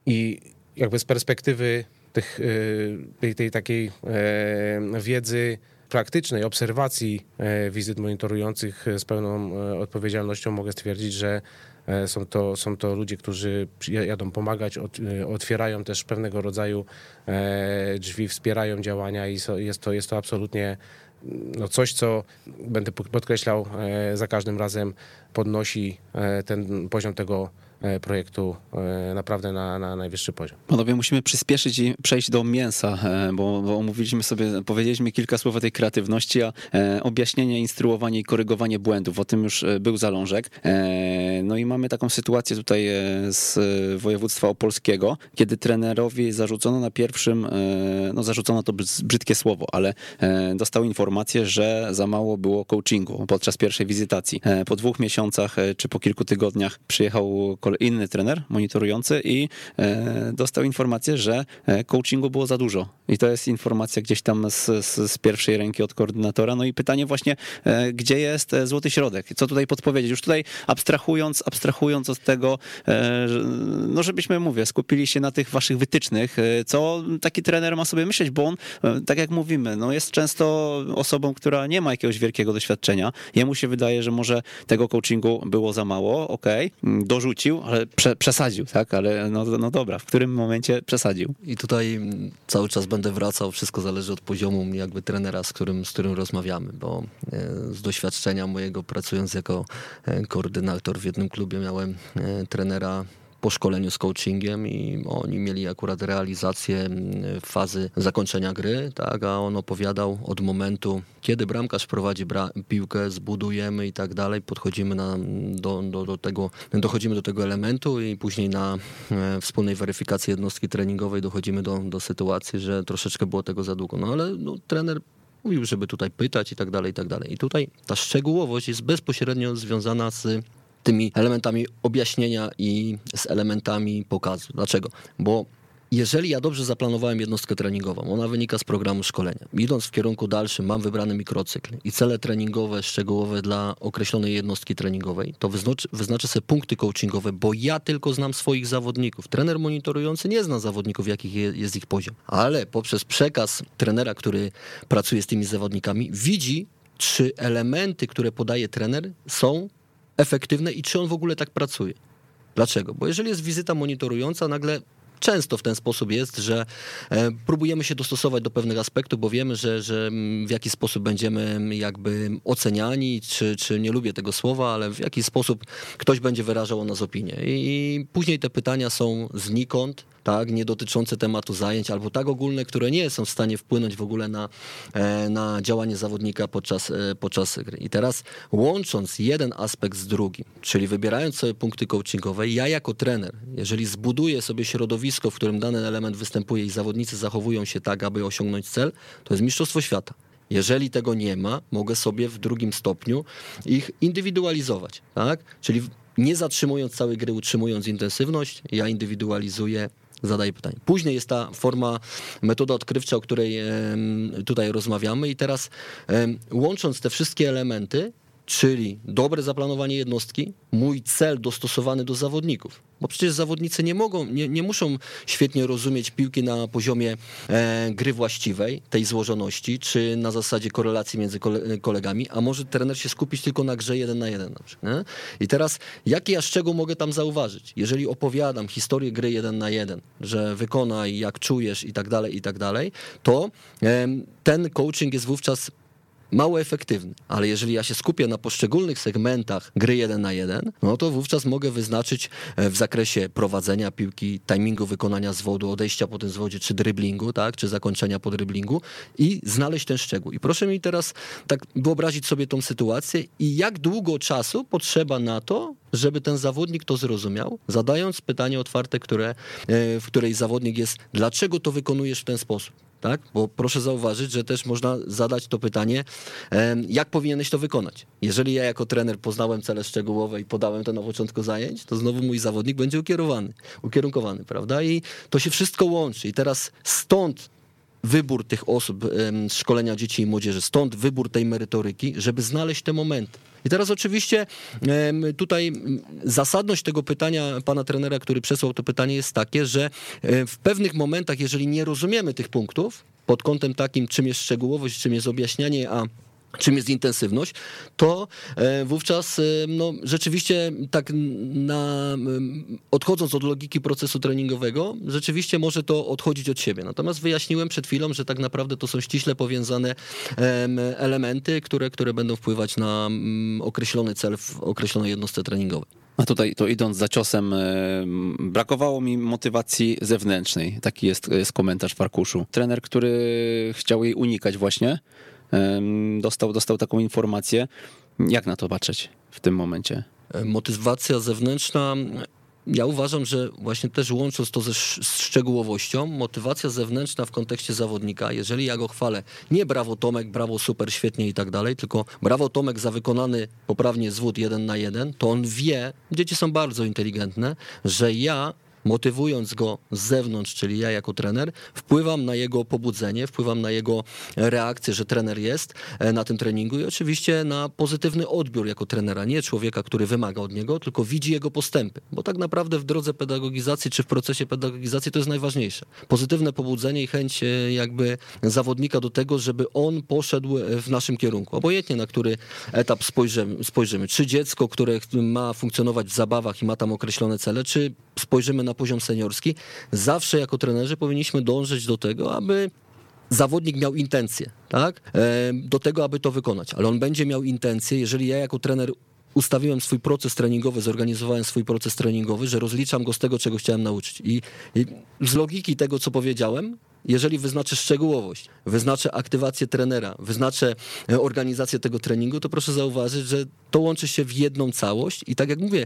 i jakby z perspektywy tych, y, tej, tej takiej e, wiedzy praktycznej, obserwacji e, wizyt monitorujących z pełną e, odpowiedzialnością mogę stwierdzić, że są to, są to ludzie, którzy jadą pomagać, otwierają też pewnego rodzaju drzwi, wspierają działania i jest to, jest to absolutnie no coś, co będę podkreślał za każdym razem, podnosi ten poziom tego projektu e, naprawdę na, na najwyższy poziom. Panowie, musimy przyspieszyć i przejść do mięsa, e, bo, bo omówiliśmy sobie, powiedzieliśmy kilka słów o tej kreatywności, a objaśnienie, instruowanie i korygowanie błędów, o tym już był zalążek. No i mamy taką sytuację tutaj z województwa opolskiego, kiedy trenerowi zarzucono na pierwszym, no zarzucono to brzydkie słowo, ale dostał informację, że za mało było coachingu podczas pierwszej wizytacji. Po dwóch miesiącach czy po kilku tygodniach przyjechał inny trener monitorujący i e, dostał informację, że e, coachingu było za dużo. I to jest informacja gdzieś tam z, z, z pierwszej ręki od koordynatora. No i pytanie właśnie, e, gdzie jest złoty środek? Co tutaj podpowiedzieć? Już tutaj abstrahując, abstrahując od tego, no żebyśmy, mówię, skupili się na tych waszych wytycznych, co taki trener ma sobie myśleć, bo on, tak jak mówimy, no jest często osobą, która nie ma jakiegoś wielkiego doświadczenia. Jemu się wydaje, że może tego coachingu było za mało, okej, okay, dorzucił, ale prze, przesadził, tak? Ale no, no dobra, w którym momencie przesadził? I tutaj cały czas będę wracał, wszystko zależy od poziomu jakby trenera, z którym, z którym rozmawiamy, bo e, z doświadczenia mojego pracując jako e, koordynator w jednym klubie miałem e, trenera po szkoleniu z coachingiem i oni mieli akurat realizację mm, fazy zakończenia gry, tak, a on opowiadał od momentu, kiedy bramkarz prowadzi bra piłkę, zbudujemy i tak dalej, podchodzimy na, do, do, do tego, dochodzimy do tego elementu i później na e, wspólnej weryfikacji jednostki treningowej dochodzimy do, do sytuacji, że troszeczkę było tego za długo. No ale no, trener mówił, żeby tutaj pytać i tak dalej, i tak dalej. I tutaj ta szczegółowość jest bezpośrednio związana z tymi elementami objaśnienia i z elementami pokazu. Dlaczego? Bo jeżeli ja dobrze zaplanowałem jednostkę treningową, ona wynika z programu szkolenia. Idąc w kierunku dalszym, mam wybrany mikrocykl i cele treningowe, szczegółowe dla określonej jednostki treningowej, to wyznaczę, wyznaczę sobie punkty coachingowe, bo ja tylko znam swoich zawodników. Trener monitorujący nie zna zawodników, jakich jest ich poziom, ale poprzez przekaz trenera, który pracuje z tymi zawodnikami, widzi, czy elementy, które podaje trener, są efektywne i czy on w ogóle tak pracuje. Dlaczego? Bo jeżeli jest wizyta monitorująca, nagle często w ten sposób jest, że e, próbujemy się dostosować do pewnych aspektów, bo wiemy, że, że w jaki sposób będziemy jakby oceniani, czy, czy nie lubię tego słowa, ale w jaki sposób ktoś będzie wyrażał o nas opinię. I później te pytania są znikąd, tak, nie dotyczące tematu zajęć, albo tak ogólne, które nie są w stanie wpłynąć w ogóle na, e, na działanie zawodnika podczas, e, podczas gry. I teraz łącząc jeden aspekt z drugim, czyli wybierając sobie punkty coachingowe, ja jako trener, jeżeli zbuduję sobie środowisko, w którym dany element występuje i zawodnicy zachowują się tak, aby osiągnąć cel, to jest mistrzostwo świata. Jeżeli tego nie ma, mogę sobie w drugim stopniu ich indywidualizować, tak? Czyli nie zatrzymując całej gry, utrzymując intensywność, ja indywidualizuję zadaję pytanie. Później jest ta forma, metoda odkrywcza, o której tutaj rozmawiamy i teraz łącząc te wszystkie elementy, czyli dobre zaplanowanie jednostki, mój cel dostosowany do zawodników. Bo przecież zawodnicy nie mogą, nie, nie muszą świetnie rozumieć piłki na poziomie e, gry właściwej, tej złożoności, czy na zasadzie korelacji między kole, kolegami, a może trener się skupić tylko na grze jeden na jeden. Na przykład, nie? I teraz, jaki ja szczegół mogę tam zauważyć? Jeżeli opowiadam historię gry jeden na jeden, że wykonaj jak czujesz i tak dalej, i tak dalej, to e, ten coaching jest wówczas mało efektywny, ale jeżeli ja się skupię na poszczególnych segmentach gry 1 na 1, no to wówczas mogę wyznaczyć e, w zakresie prowadzenia piłki, timingu wykonania zwodu, odejścia po tym zwodzie, czy dryblingu, tak, czy zakończenia po dryblingu i znaleźć ten szczegół. I proszę mi teraz tak wyobrazić sobie tą sytuację i jak długo czasu potrzeba na to, żeby ten zawodnik to zrozumiał, zadając pytanie otwarte, które, e, w której zawodnik jest, dlaczego to wykonujesz w ten sposób? Tak? Bo proszę zauważyć, że też można zadać to pytanie, jak powinieneś to wykonać. Jeżeli ja jako trener poznałem cele szczegółowe i podałem to na początku zajęć, to znowu mój zawodnik będzie ukierowany, ukierunkowany, prawda? I to się wszystko łączy. I teraz stąd wybór tych osób z szkolenia dzieci i młodzieży, stąd wybór tej merytoryki, żeby znaleźć te momenty. I teraz oczywiście tutaj zasadność tego pytania pana trenera, który przesłał to pytanie jest takie, że w pewnych momentach, jeżeli nie rozumiemy tych punktów, pod kątem takim, czym jest szczegółowość, czym jest objaśnianie, a czym jest intensywność, to e, wówczas e, no, rzeczywiście tak na, odchodząc od logiki procesu treningowego, rzeczywiście może to odchodzić od siebie. Natomiast wyjaśniłem przed chwilą, że tak naprawdę to są ściśle powiązane elementy, które, które będą wpływać na określony cel w określonej jednostce treningowej. A tutaj to idąc za ciosem, brakowało mi motywacji zewnętrznej. Taki jest, jest komentarz w arkuszu. Trener, który chciał jej unikać właśnie, dostał, dostał taką informację. Jak na to patrzeć w tym momencie? Motywacja zewnętrzna ja uważam, że właśnie też łącząc to ze szczegółowością, motywacja zewnętrzna w kontekście zawodnika, jeżeli ja go chwalę, nie brawo Tomek, brawo super, świetnie i tak dalej, tylko brawo Tomek za wykonany poprawnie zwód jeden na jeden, to on wie, dzieci są bardzo inteligentne, że ja motywując go z zewnątrz, czyli ja jako trener, wpływam na jego pobudzenie, wpływam na jego reakcję, że trener jest e, na tym treningu i oczywiście na pozytywny odbiór jako trenera, nie człowieka, który wymaga od niego, tylko widzi jego postępy, bo tak naprawdę w drodze pedagogizacji czy w procesie pedagogizacji to jest najważniejsze. Pozytywne pobudzenie i chęć e, jakby zawodnika do tego, żeby on poszedł e, w naszym kierunku. Obojętnie na który etap spojrzymy, spojrzymy. Czy dziecko, które ma funkcjonować w zabawach i ma tam określone cele, czy spojrzymy na poziom seniorski, zawsze jako trenerzy powinniśmy dążyć do tego, aby zawodnik miał intencję, tak? E, do tego, aby to wykonać. Ale on będzie miał intencję, jeżeli ja jako trener ustawiłem swój proces treningowy, zorganizowałem swój proces treningowy, że rozliczam go z tego, czego chciałem nauczyć. I, i z logiki tego, co powiedziałem, jeżeli wyznaczę szczegółowość, wyznaczę aktywację trenera, wyznaczę e, organizację tego treningu, to proszę zauważyć, że to łączy się w jedną całość i tak jak mówię,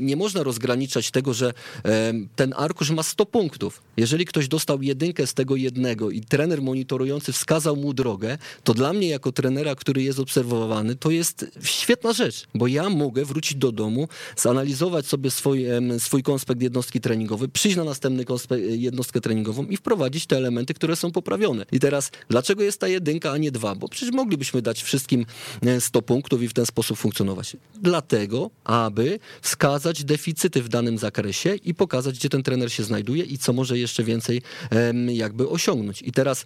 nie można rozgraniczać tego, że e, ten arkusz ma 100 punktów. Jeżeli ktoś dostał jedynkę z tego jednego i trener monitorujący wskazał mu drogę, to dla mnie jako trenera, który jest obserwowany, to jest świetna rzecz, bo ja mogę wrócić do domu, zanalizować sobie swój, swój konspekt jednostki treningowej, przyjść na następny jednostkę treningową i wprowadzić te elementy, które są poprawione. I teraz, dlaczego jest ta jedynka, a nie dwa? Bo przecież moglibyśmy dać wszystkim 100 e, punktów i w ten sposób funkcjonować. Dlatego, aby wskazać deficyty w danym zakresie i pokazać, gdzie ten trener się znajduje i co może jeszcze więcej jakby osiągnąć. I teraz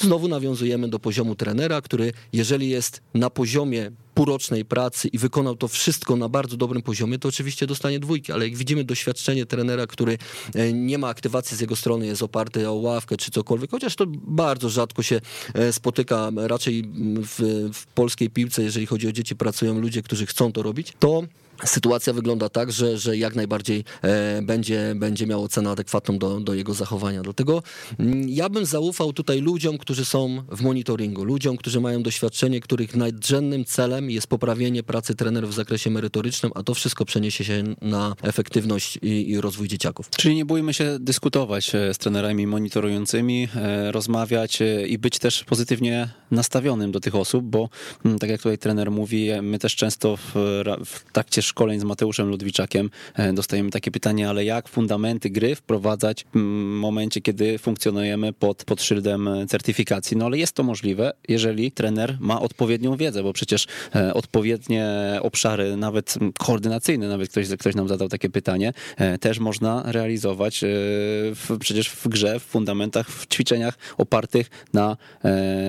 Znowu nawiązujemy do poziomu trenera, który jeżeli jest na poziomie półrocznej pracy i wykonał to wszystko na bardzo dobrym poziomie, to oczywiście dostanie dwójki, ale jak widzimy doświadczenie trenera, który e, nie ma aktywacji z jego strony, jest oparty o ławkę czy cokolwiek, chociaż to bardzo rzadko się e, spotyka, raczej w, w polskiej piłce, jeżeli chodzi o dzieci, pracują ludzie, którzy chcą to robić, to sytuacja wygląda tak, że, że jak najbardziej e, będzie, będzie miał cenę adekwatną do, do jego zachowania. Dlatego mm, ja bym zaufał tutaj ludziom, którzy są w monitoringu, ludziom, którzy mają doświadczenie, których nadrzędnym celem jest poprawienie pracy trenerów w zakresie merytorycznym, a to wszystko przeniesie się na efektywność i, i rozwój dzieciaków. Czyli nie bójmy się dyskutować e, z trenerami monitorującymi, e, rozmawiać i być też pozytywnie nastawionym do tych osób, bo mm, tak jak tutaj trener mówi, my też często w, w trakcie szkoleń z Mateuszem Ludwiczakiem dostajemy takie pytanie, ale jak fundamenty gry wprowadzać w momencie, kiedy funkcjonujemy pod, pod szyldem certyfikacji? No ale jest to możliwe, jeżeli trener ma odpowiednią wiedzę, bo przecież odpowiednie obszary, nawet koordynacyjne, nawet ktoś, ktoś nam zadał takie pytanie, też można realizować w, przecież w grze, w fundamentach, w ćwiczeniach opartych na,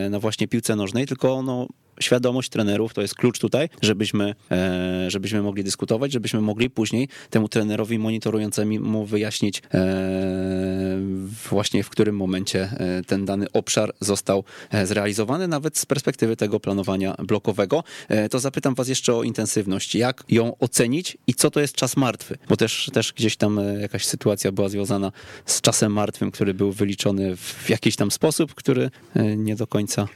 na właśnie piłce nożnej, tylko no, świadomość trenerów to jest klucz tutaj, żebyśmy, e, żebyśmy mogli dyskutować, żebyśmy mogli później temu trenerowi monitorującemu wyjaśnić e, właśnie w którym momencie e, ten dany obszar został zrealizowany, nawet z perspektywy tego planowania blokowego. To zapytam was jeszcze o intensywność. Jak ją ocenić i co to jest czas martwy? Bo też, też gdzieś tam jakaś sytuacja była związana z czasem martwym, który był wyliczony w jakiś tam sposób, który nie do końca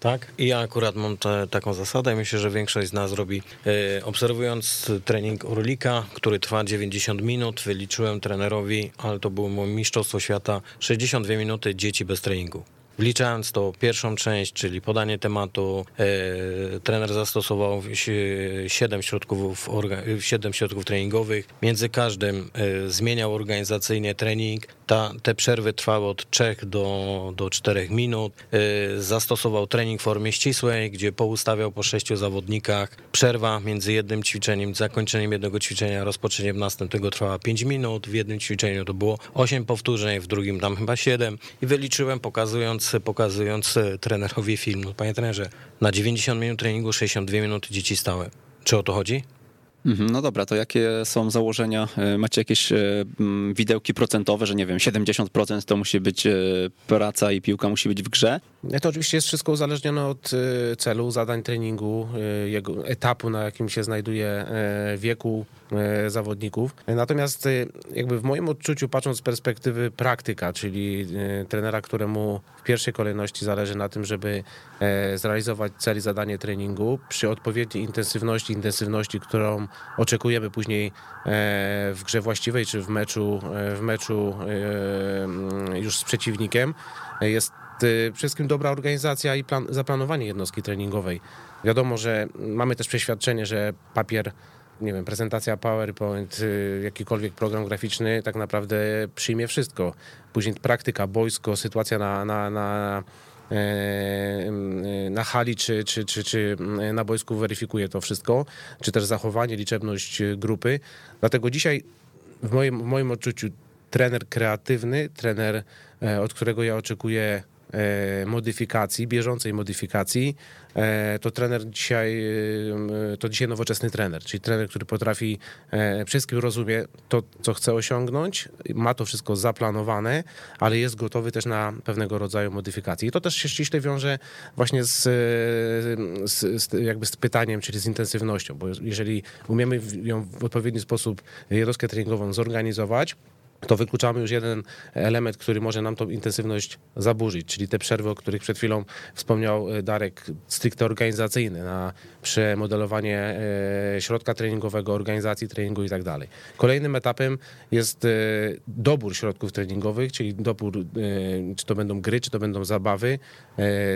tak, i ja akurat mam te, taką zasadę. Myślę, że większość z nas robi. E, obserwując trening Urlika, który trwa 90 minut, wyliczyłem trenerowi, ale to było mistrzostwo świata, 62 minuty dzieci bez treningu. Wliczając to pierwszą część, czyli podanie tematu, e, trener zastosował 7 środków, orga, 7 środków treningowych. Między każdym e, zmieniał organizacyjnie trening. Ta, te przerwy trwały od 3 do, do 4 minut. E, zastosował trening w formie ścisłej, gdzie poustawiał po 6 zawodnikach. Przerwa między jednym ćwiczeniem, zakończeniem jednego ćwiczenia, rozpoczęciem następnego trwała 5 minut. W jednym ćwiczeniu to było 8 powtórzeń, w drugim tam chyba 7. I wyliczyłem, pokazując pokazując, e, trenerowi film. Panie trenerze, na 90 minut treningu 62 minuty dzieci stałe. Czy o to chodzi? Mhm, no dobra, to jakie są założenia? E, macie jakieś e, widełki procentowe, że nie wiem, 70% to musi być praca i piłka musi być w grze? To oczywiście jest wszystko uzależnione od celu, zadań treningu, jego etapu, na jakim się znajduje, wieku E, zawodników. Natomiast jakby w moim odczuciu, patrząc z perspektywy praktyka, czyli trenera, któremu w pierwszej kolejności zależy na tym, żeby zrealizować cel i zadanie treningu przy odpowiedniej intensywności, intensywności, którą oczekujemy później w grze właściwej, czy w meczu, w meczu już z przeciwnikiem, jest wszystkim dobra organizacja i plan, zaplanowanie jednostki treningowej. Wiadomo, że mamy też przeświadczenie, że papier nie wiem, prezentacja PowerPoint, y, jakikolwiek program graficzny tak naprawdę przyjmie wszystko. Później praktyka, boisko, sytuacja na, na, na, e, na hali czy, czy, czy, czy na boisku weryfikuje to wszystko, czy też zachowanie, liczebność grupy. Dlatego dzisiaj w moim, w moim odczuciu trener kreatywny, trener, e, od którego ja oczekuję E, modyfikacji, bieżącej modyfikacji, e, to trener dzisiaj, e, to dzisiaj nowoczesny trener, czyli trener, który potrafi wszystkim rozumie to, co chce osiągnąć, ma to wszystko zaplanowane, ale jest gotowy też na pewnego rodzaju modyfikacje. I to też się ściśle wiąże właśnie z, z, z jakby z pytaniem, czyli z intensywnością, bo jeżeli umiemy ją w odpowiedni sposób jednostkę treningową zorganizować, to wykluczamy już jeden element, który może nam tą intensywność zaburzyć, czyli te przerwy, o których przed chwilą wspomniał e, Darek, stricte organizacyjne, na przemodelowanie e, środka treningowego, organizacji treningu i tak dalej. Kolejnym etapem jest e, dobór środków treningowych, czyli dobór, czy to będą gry, czy to będą zabawy,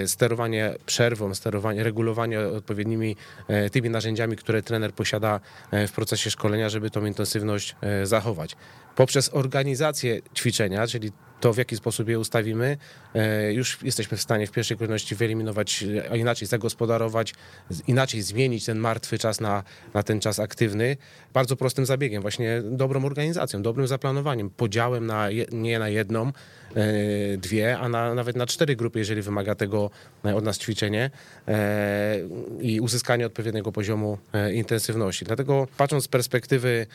sterowanie przerwą, sterowanie, regulowanie odpowiednimi tymi narzędziami, które trener posiada w procesie szkolenia, żeby tą intensywność zachować poprzez organizację ćwiczenia, czyli to w jaki sposób je ustawimy, e, już jesteśmy w stanie w pierwszej kolejności wyeliminować, a inaczej zagospodarować, inaczej zmienić ten martwy czas na, na ten czas aktywny. Bardzo prostym zabiegiem, właśnie dobrą organizacją, dobrym zaplanowaniem, podziałem na nie na jedną, e, dwie, a na, nawet na cztery grupy, jeżeli wymaga tego e, od nas ćwiczenie i uzyskanie odpowiedniego poziomu intensywności. Dlatego patrząc z perspektywy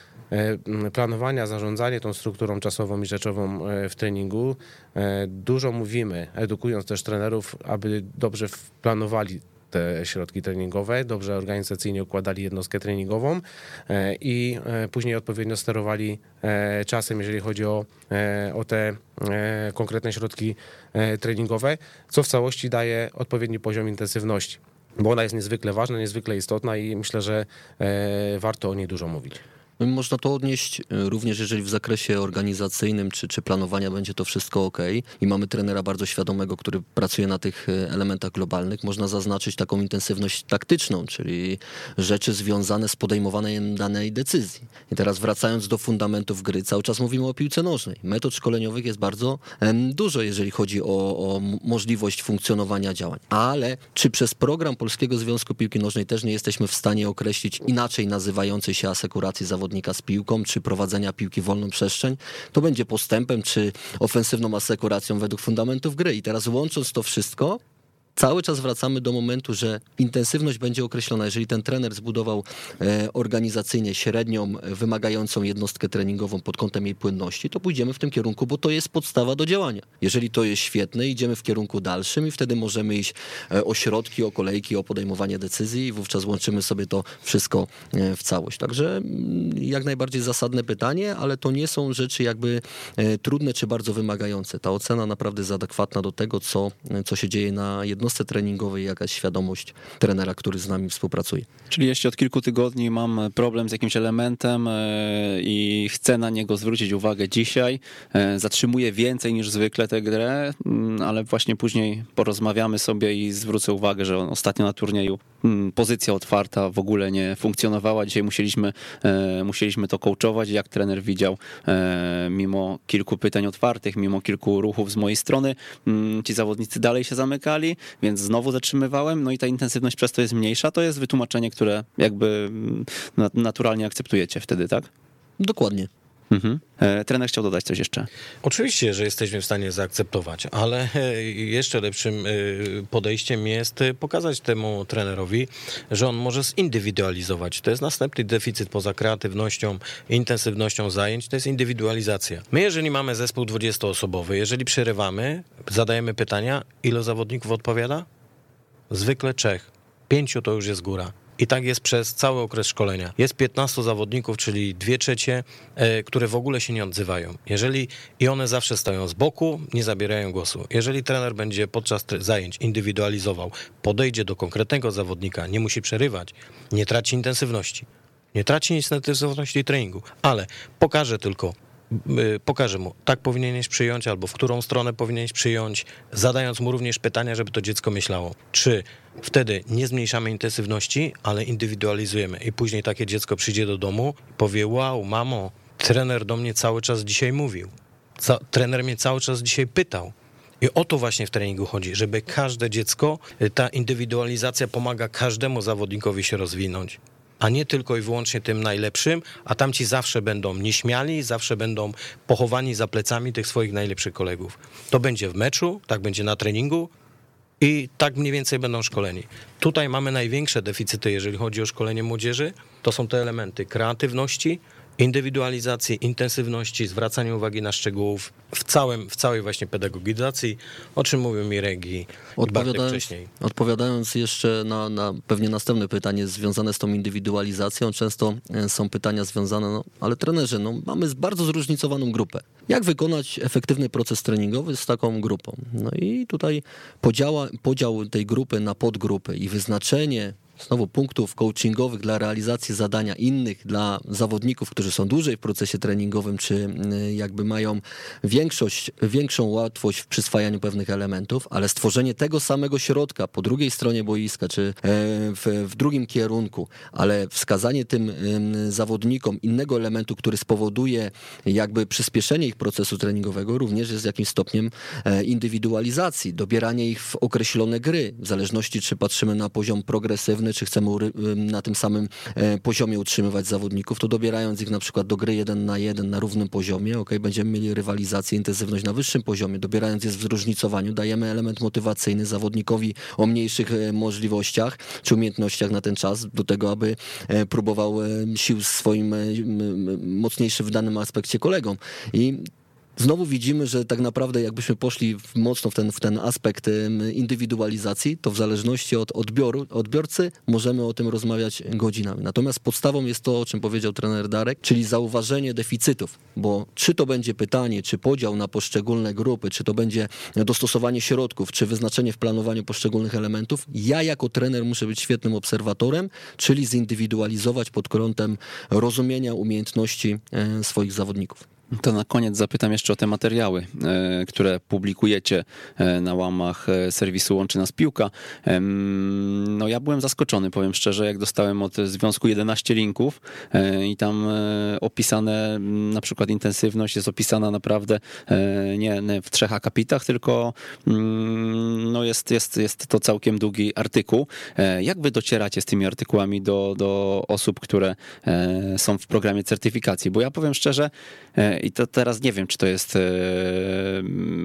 planowania, zarządzania tą strukturą czasową i rzeczową w treningu, E, dużo mówimy, edukując też trenerów, aby dobrze planowali te środki treningowe, dobrze organizacyjnie układali jednostkę treningową e, i e, później odpowiednio sterowali e, czasem, jeżeli chodzi o, o te konkretne środki treningowe, co w całości daje odpowiedni poziom intensywności, bo ona jest niezwykle ważna, niezwykle istotna i myślę, że warto o niej dużo mówić. No można to odnieść e, również, jeżeli w zakresie organizacyjnym czy, czy planowania będzie to wszystko ok i mamy trenera bardzo świadomego, który pracuje na tych e, elementach globalnych, można zaznaczyć taką intensywność taktyczną, czyli rzeczy związane z podejmowaniem danej decyzji. I teraz wracając do fundamentów gry, cały czas mówimy o piłce nożnej. Metod szkoleniowych jest bardzo dużo, jeżeli chodzi o, o możliwość funkcjonowania działań. Ale czy przez program Polskiego Związku Piłki Nożnej też nie jesteśmy w stanie określić inaczej nazywającej się asekuracji zawodowej zawodnika z piłką, czy prowadzenia piłki wolną przestrzeń, to będzie postępem, czy ofensywną asekuracją według fundamentów gry. I teraz łącząc to wszystko, cały czas wracamy do momentu, że intensywność będzie określona. Jeżeli ten trener zbudował e, organizacyjnie średnią, wymagającą jednostkę treningową pod kątem jej płynności, to pójdziemy w tym kierunku, bo to jest podstawa do działania. Jeżeli to jest świetne, idziemy w kierunku dalszym i wtedy możemy iść e, o środki, o kolejki, o podejmowanie decyzji i wówczas łączymy sobie to wszystko e, w całość. Także mm, jak najbardziej zasadne pytanie, ale to nie są rzeczy jakby trudne czy bardzo wymagające. Ta ocena naprawdę jest adekwatna do tego, co, co się dzieje na jednostce jednostce treningowej jakaś świadomość trenera, który z nami współpracuje. Czyli jeśli od kilku tygodni mam problem z jakimś elementem e, i chcę na niego zwrócić uwagę dzisiaj, e, zatrzymuję więcej niż zwykle tę grę, mm, ale właśnie później porozmawiamy sobie i zwrócę uwagę, że ostatnio na turnieju mm, pozycja otwarta w ogóle nie funkcjonowała. Dzisiaj musieliśmy, e, musieliśmy to coachować, jak trener widział, mimo kilku pytań otwartych, mimo kilku ruchów z mojej strony, mm, ci zawodnicy dalej się zamykali, więc znowu zatrzymywałem, no i ta intensywność przez to jest mniejsza. To jest wytłumaczenie, które jakby mm, naturalnie akceptujecie wtedy, tak? Dokładnie. Mhm. E, trener chciał dodać coś jeszcze. Oczywiście, że jesteśmy w stanie zaakceptować, ale e, jeszcze lepszym e, podejściem jest pokazać temu trenerowi, że on może zindywidualizować. To jest następny deficyt poza kreatywnością, intensywnością zajęć, to jest indywidualizacja. My, jeżeli mamy zespół 20-osobowy, jeżeli przerywamy, zadajemy pytania, ilu zawodników odpowiada? Zwykle trzech. Pięciu to już jest góra. I tak jest przez cały okres szkolenia. Jest 15 zawodników, czyli dwie trzecie, e, które w ogóle się nie odzywają. Jeżeli i one zawsze stoją z boku, nie zabierają głosu. Jeżeli trener będzie podczas zajęć indywidualizował, podejdzie do konkretnego zawodnika, nie musi przerywać, nie traci intensywności. Nie traci intensywności treningu, ale pokaże tylko Y, pokażę mu, tak powinieneś przyjąć, albo w którą stronę powinieneś przyjąć, zadając mu również pytania, żeby to dziecko myślało. Czy wtedy nie zmniejszamy intensywności, ale indywidualizujemy i później takie dziecko przyjdzie do domu i powie, wow, mamo, trener do mnie cały czas dzisiaj mówił. Ca trener mnie cały czas dzisiaj pytał. I o to właśnie w treningu chodzi, żeby każde dziecko, y, ta indywidualizacja pomaga każdemu zawodnikowi się rozwinąć a nie tylko i wyłącznie tym najlepszym, a tamci zawsze będą nieśmiali, zawsze będą pochowani za plecami tych swoich najlepszych kolegów. To będzie w meczu, tak będzie na treningu i tak mniej więcej będą szkoleni. Tutaj mamy największe deficyty, jeżeli chodzi o szkolenie młodzieży. To są te elementy kreatywności, indywidualizacji, intensywności, zwracania uwagi na szczegółów w, całym, w całej właśnie pedagogizacji, o czym mówił mi Regi odpowiadając, wcześniej. Odpowiadając jeszcze na, na pewnie następne pytanie związane z tą indywidualizacją, często e, są pytania związane, no, ale trenerzy, no, mamy bardzo zróżnicowaną grupę. Jak wykonać efektywny proces treningowy z taką grupą? No i tutaj podziała, podział tej grupy na podgrupy i wyznaczenie znowu punktów coachingowych dla realizacji zadania innych, dla zawodników, którzy są dłużej w procesie treningowym, czy y, jakby mają większość, większą łatwość w przyswajaniu pewnych elementów, ale stworzenie tego samego środka po drugiej stronie boiska, czy e, w, w drugim kierunku, ale wskazanie tym zawodnikom innego elementu, który spowoduje jakby przyspieszenie ich procesu treningowego, również jest jakimś stopniem e, indywidualizacji, dobieranie ich w określone gry, w zależności czy patrzymy na poziom progresywny, czy chcemy na tym samym e, poziomie utrzymywać zawodników, to dobierając ich na przykład do gry jeden na jeden na równym poziomie, ok, będziemy mieli rywalizację, intensywność na wyższym poziomie, dobierając je w zróżnicowaniu, dajemy element motywacyjny zawodnikowi o mniejszych e, możliwościach czy umiejętnościach na ten czas do tego, aby e, próbował sił swoim mocniejszy w danym aspekcie kolegom. I znowu widzimy, że tak naprawdę jakbyśmy poszli w mocno w ten, w ten aspekt indywidualizacji, to w zależności od odbioru, odbiorcy możemy o tym rozmawiać godzinami. Natomiast podstawą jest to, o czym powiedział trener Darek, czyli zauważenie deficytów, bo czy to będzie pytanie, czy podział na poszczególne grupy, czy to będzie dostosowanie środków, czy wyznaczenie w planowaniu poszczególnych elementów, ja jako trener muszę być świetnym obserwatorem, czyli zindywidualizować pod kątem rozumienia umiejętności e, swoich zawodników. To na koniec zapytam jeszcze o te materiały, e, które publikujecie e, na łamach e, serwisu Łączy Nas Piłka. No ja byłem zaskoczony, powiem szczerze, jak dostałem od związku 11 linków i tam opisane na przykład intensywność jest opisana naprawdę nie, w trzech akapitach, tylko no jest, jest, jest to całkiem długi artykuł. Jak wy docieracie z tymi artykułami do, do osób, które są w programie certyfikacji? Bo ja powiem szczerze, i to teraz nie wiem, czy to jest e,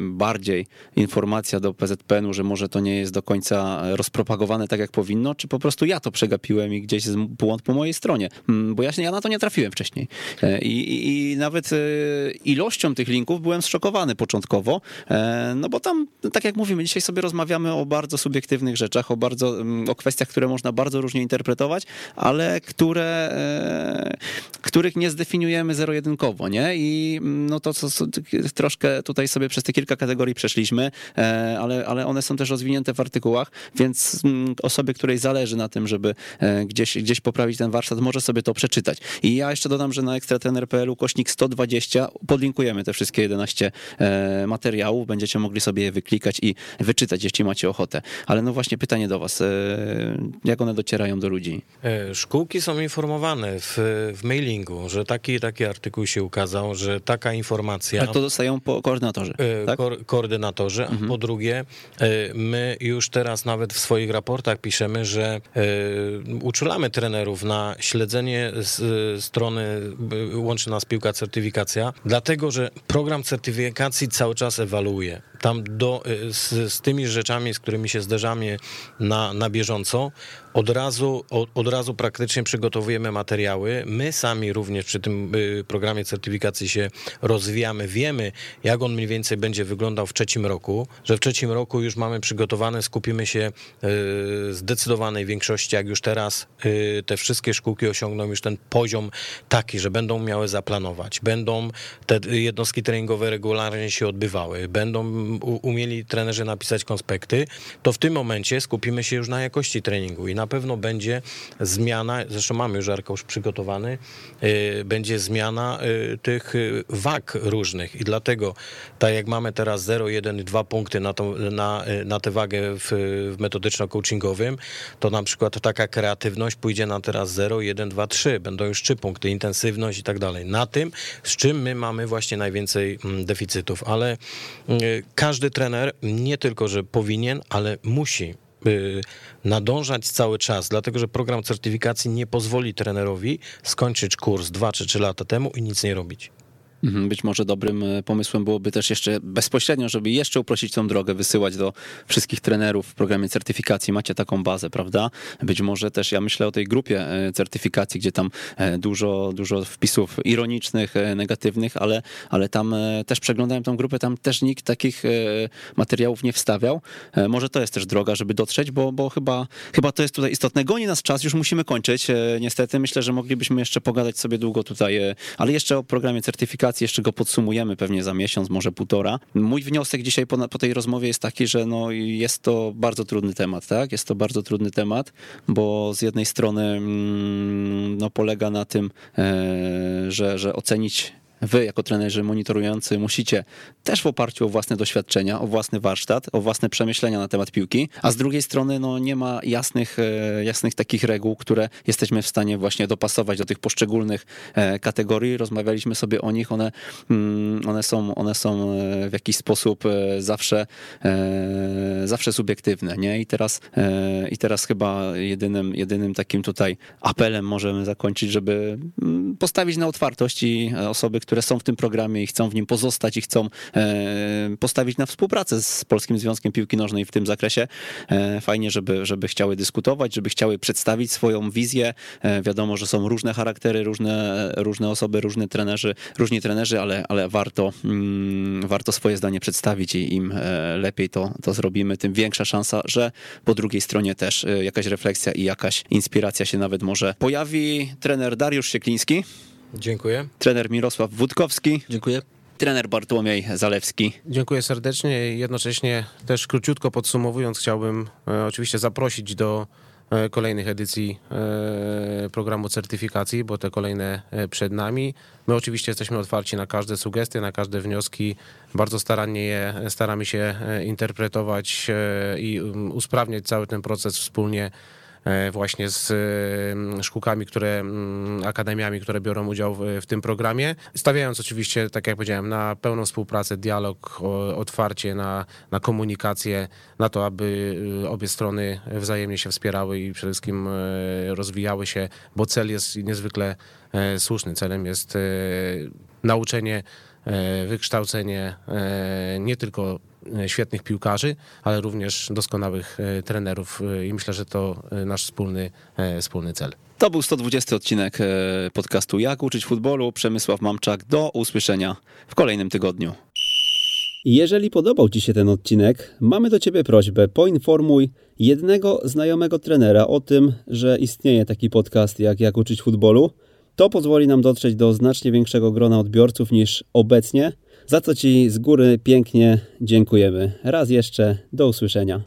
bardziej informacja do PZPN-u, że może to nie jest do końca rozpropagowane tak, jak powinno, czy po prostu ja to przegapiłem i gdzieś jest błąd po mojej stronie, Mm, bo ja, się- ja na to nie trafiłem wcześniej. E, I, i, i nawet e, ilością tych linków byłem zszokowany początkowo, no bo tam, tak jak mówimy, dzisiaj sobie rozmawiamy o bardzo subiektywnych rzeczach, o bardzo, mm, o kwestiach, które można bardzo różnie interpretować, ale które, których nie zdefiniujemy zero-jedynkowo, nie? I mm, no to, co, troszkę tutaj sobie przez te kilka kategorii przeszliśmy, e, ale, ale one są też rozwinięte w artykułach, więc mm, osobie, której zależy na tym, żeby e, gdzieś, gdzieś poprawić ten warsztat, może sobie to przeczytać. I ja jeszcze dodam, że na ekstratener.pl kośnik 120 podlinkujemy te wszystkie 11 e, materiałów, będziecie mogli sobie je wyklikać i wyczytać, jeśli macie ochotę. Ale no właśnie pytanie do was, jak one docierają do ludzi? Szkółki są informowane w, w mailingu, że taki taki artykuł się ukazał, że taka informacja. Ale to dostają po koordynatorzy, e, tak? ko- koordynatorzy, a po drugie, e, my już teraz nawet w swoich raportach piszemy, że e, uczulamy trenerów na śledzenie strony Łączy Nas Piłka Certyfikacja, dlatego, że program certyfikacji cały czas ewaluuje. Tam do, z, z tymi rzeczami, z którymi się zderzamy na, na bieżąco, od razu, od, od razu praktycznie przygotowujemy materiały. My sami również przy tym y, programie certyfikacji się rozwijamy. Wiemy, jak on mniej więcej będzie wyglądał w trzecim roku, że w trzecim roku już mamy przygotowane, skupimy się y, zdecydowanej większości, jak już teraz y, te wszystkie szkółki osiągną już ten poziom taki, że będą miały zaplanować, będą te jednostki treningowe regularnie się odbywały, będą umieli trenerzy napisać konspekty, to w tym momencie skupimy się już na jakości treningu i na pewno będzie zmiana, zresztą mamy już arkusz przygotowany, y, będzie zmiana y, tych y, wag różnych. I dlatego, tak jak mamy teraz 0, 1 i 2 punkty na, tą, na, na tę wagę w, w metodyczno-coachingowym, to na przykład taka kreatywność pójdzie na teraz 0, 1, 2, 3, będą już 3 punkty, intensywność i tak dalej. Na tym, z czym my mamy właśnie najwięcej mm, deficytów, ale każdy trener nie tylko, że powinien, ale musi nadążać cały czas, dlatego że program certyfikacji nie pozwoli trenerowi skończyć kurs 2 czy 3 lata temu i nic nie robić. Mhm, Być może dobrym e, pomysłem byłoby też jeszcze bezpośrednio, żeby jeszcze uprościć tą drogę, wysyłać do wszystkich trenerów w programie certyfikacji. Macie taką bazę, prawda? Być może też ja myślę o tej grupie e, certyfikacji, gdzie tam e, dużo, dużo wpisów ironicznych, negatywnych, ale, ale tam też przeglądałem tą grupę, tam też nikt takich materiałów nie wstawiał. Może to jest też droga, żeby dotrzeć, bo, bo chyba, chyba to jest tutaj istotne. Goni nas czas, już musimy kończyć. Niestety myślę, że moglibyśmy jeszcze pogadać sobie długo tutaj, ale jeszcze o programie certyfikacji, jeszcze go podsumujemy pewnie za miesiąc, może półtora. Mój wniosek dzisiaj po, po tej rozmowie jest taki, że no jest to bardzo trudny temat, tak? Jest to bardzo trudny temat, bo z jednej strony mm, no, polega na tym, e, że, że ocenić Wy, jako trenerzy monitorujący, musicie też w oparciu o własne doświadczenia, o własny warsztat, o własne przemyślenia na temat piłki, a z drugiej strony no, nie ma jasnych, e, jasnych takich reguł, które jesteśmy w stanie właśnie dopasować do tych poszczególnych e, kategorii. Rozmawialiśmy sobie o nich, one, mm, one, są, one są e, w jakiś sposób zawsze, zawsze subiektywne. Nie? I, teraz, I teraz chyba jedynym, jedynym takim tutaj apelem możemy zakończyć, żeby mm, postawić na otwartość i osoby, które które są w tym programie i chcą w nim pozostać i chcą postawić na współpracę z Polskim Związkiem Piłki Nożnej w tym zakresie. Fajnie, żeby, żeby chciały dyskutować, żeby chciały przedstawić swoją wizję. Wiadomo, że są różne charaktery, różne, różne osoby, różne trenerzy, różni trenerzy, ale, ale warto, mm, warto swoje zdanie przedstawić i im lepiej to, to zrobimy, tym większa szansa, że po drugiej stronie też jakaś refleksja i jakaś inspiracja się nawet może pojawi. Trener Dariusz Siekliński. Dziękuję. Trener Mirosław Wódkowski. Dziękuję. Trener Bartłomiej Zalewski. Dziękuję serdecznie. Jednocześnie też króciutko podsumowując, chciałbym e, oczywiście zaprosić do e, kolejnych edycji e, programu certyfikacji, bo te kolejne e, przed nami. My oczywiście jesteśmy otwarci na każde sugestie, na każde wnioski. Bardzo starannie je staramy się e, interpretować e, i um, usprawniać cały ten proces wspólnie właśnie z e, szkółkami, które, akademiami, które biorą udział w, w tym programie. Stawiając oczywiście, tak jak powiedziałem, na pełną współpracę, dialog, otwarcie, na, na komunikację, na to, aby y, obie strony wzajemnie się wspierały i przede wszystkim e, rozwijały się, bo cel jest niezwykle e, słuszny. Celem jest e, nauczenie, e, wykształcenie e, nie tylko e, świetnych piłkarzy, ale również doskonałych e, trenerów e, i myślę, że to e, nasz wspólny, e, wspólny cel. To był 120 odcinek e, podcastu Jak uczyć futbolu. Przemysław Mamczak. Do usłyszenia w kolejnym tygodniu. Jeżeli podobał Ci się ten odcinek, mamy do Ciebie prośbę: poinformuj jednego znajomego trenera o tym, że istnieje taki podcast jak Jak uczyć futbolu. To pozwoli nam dotrzeć do znacznie większego grona odbiorców niż obecnie, za co Ci z góry pięknie dziękujemy. Raz jeszcze, do usłyszenia.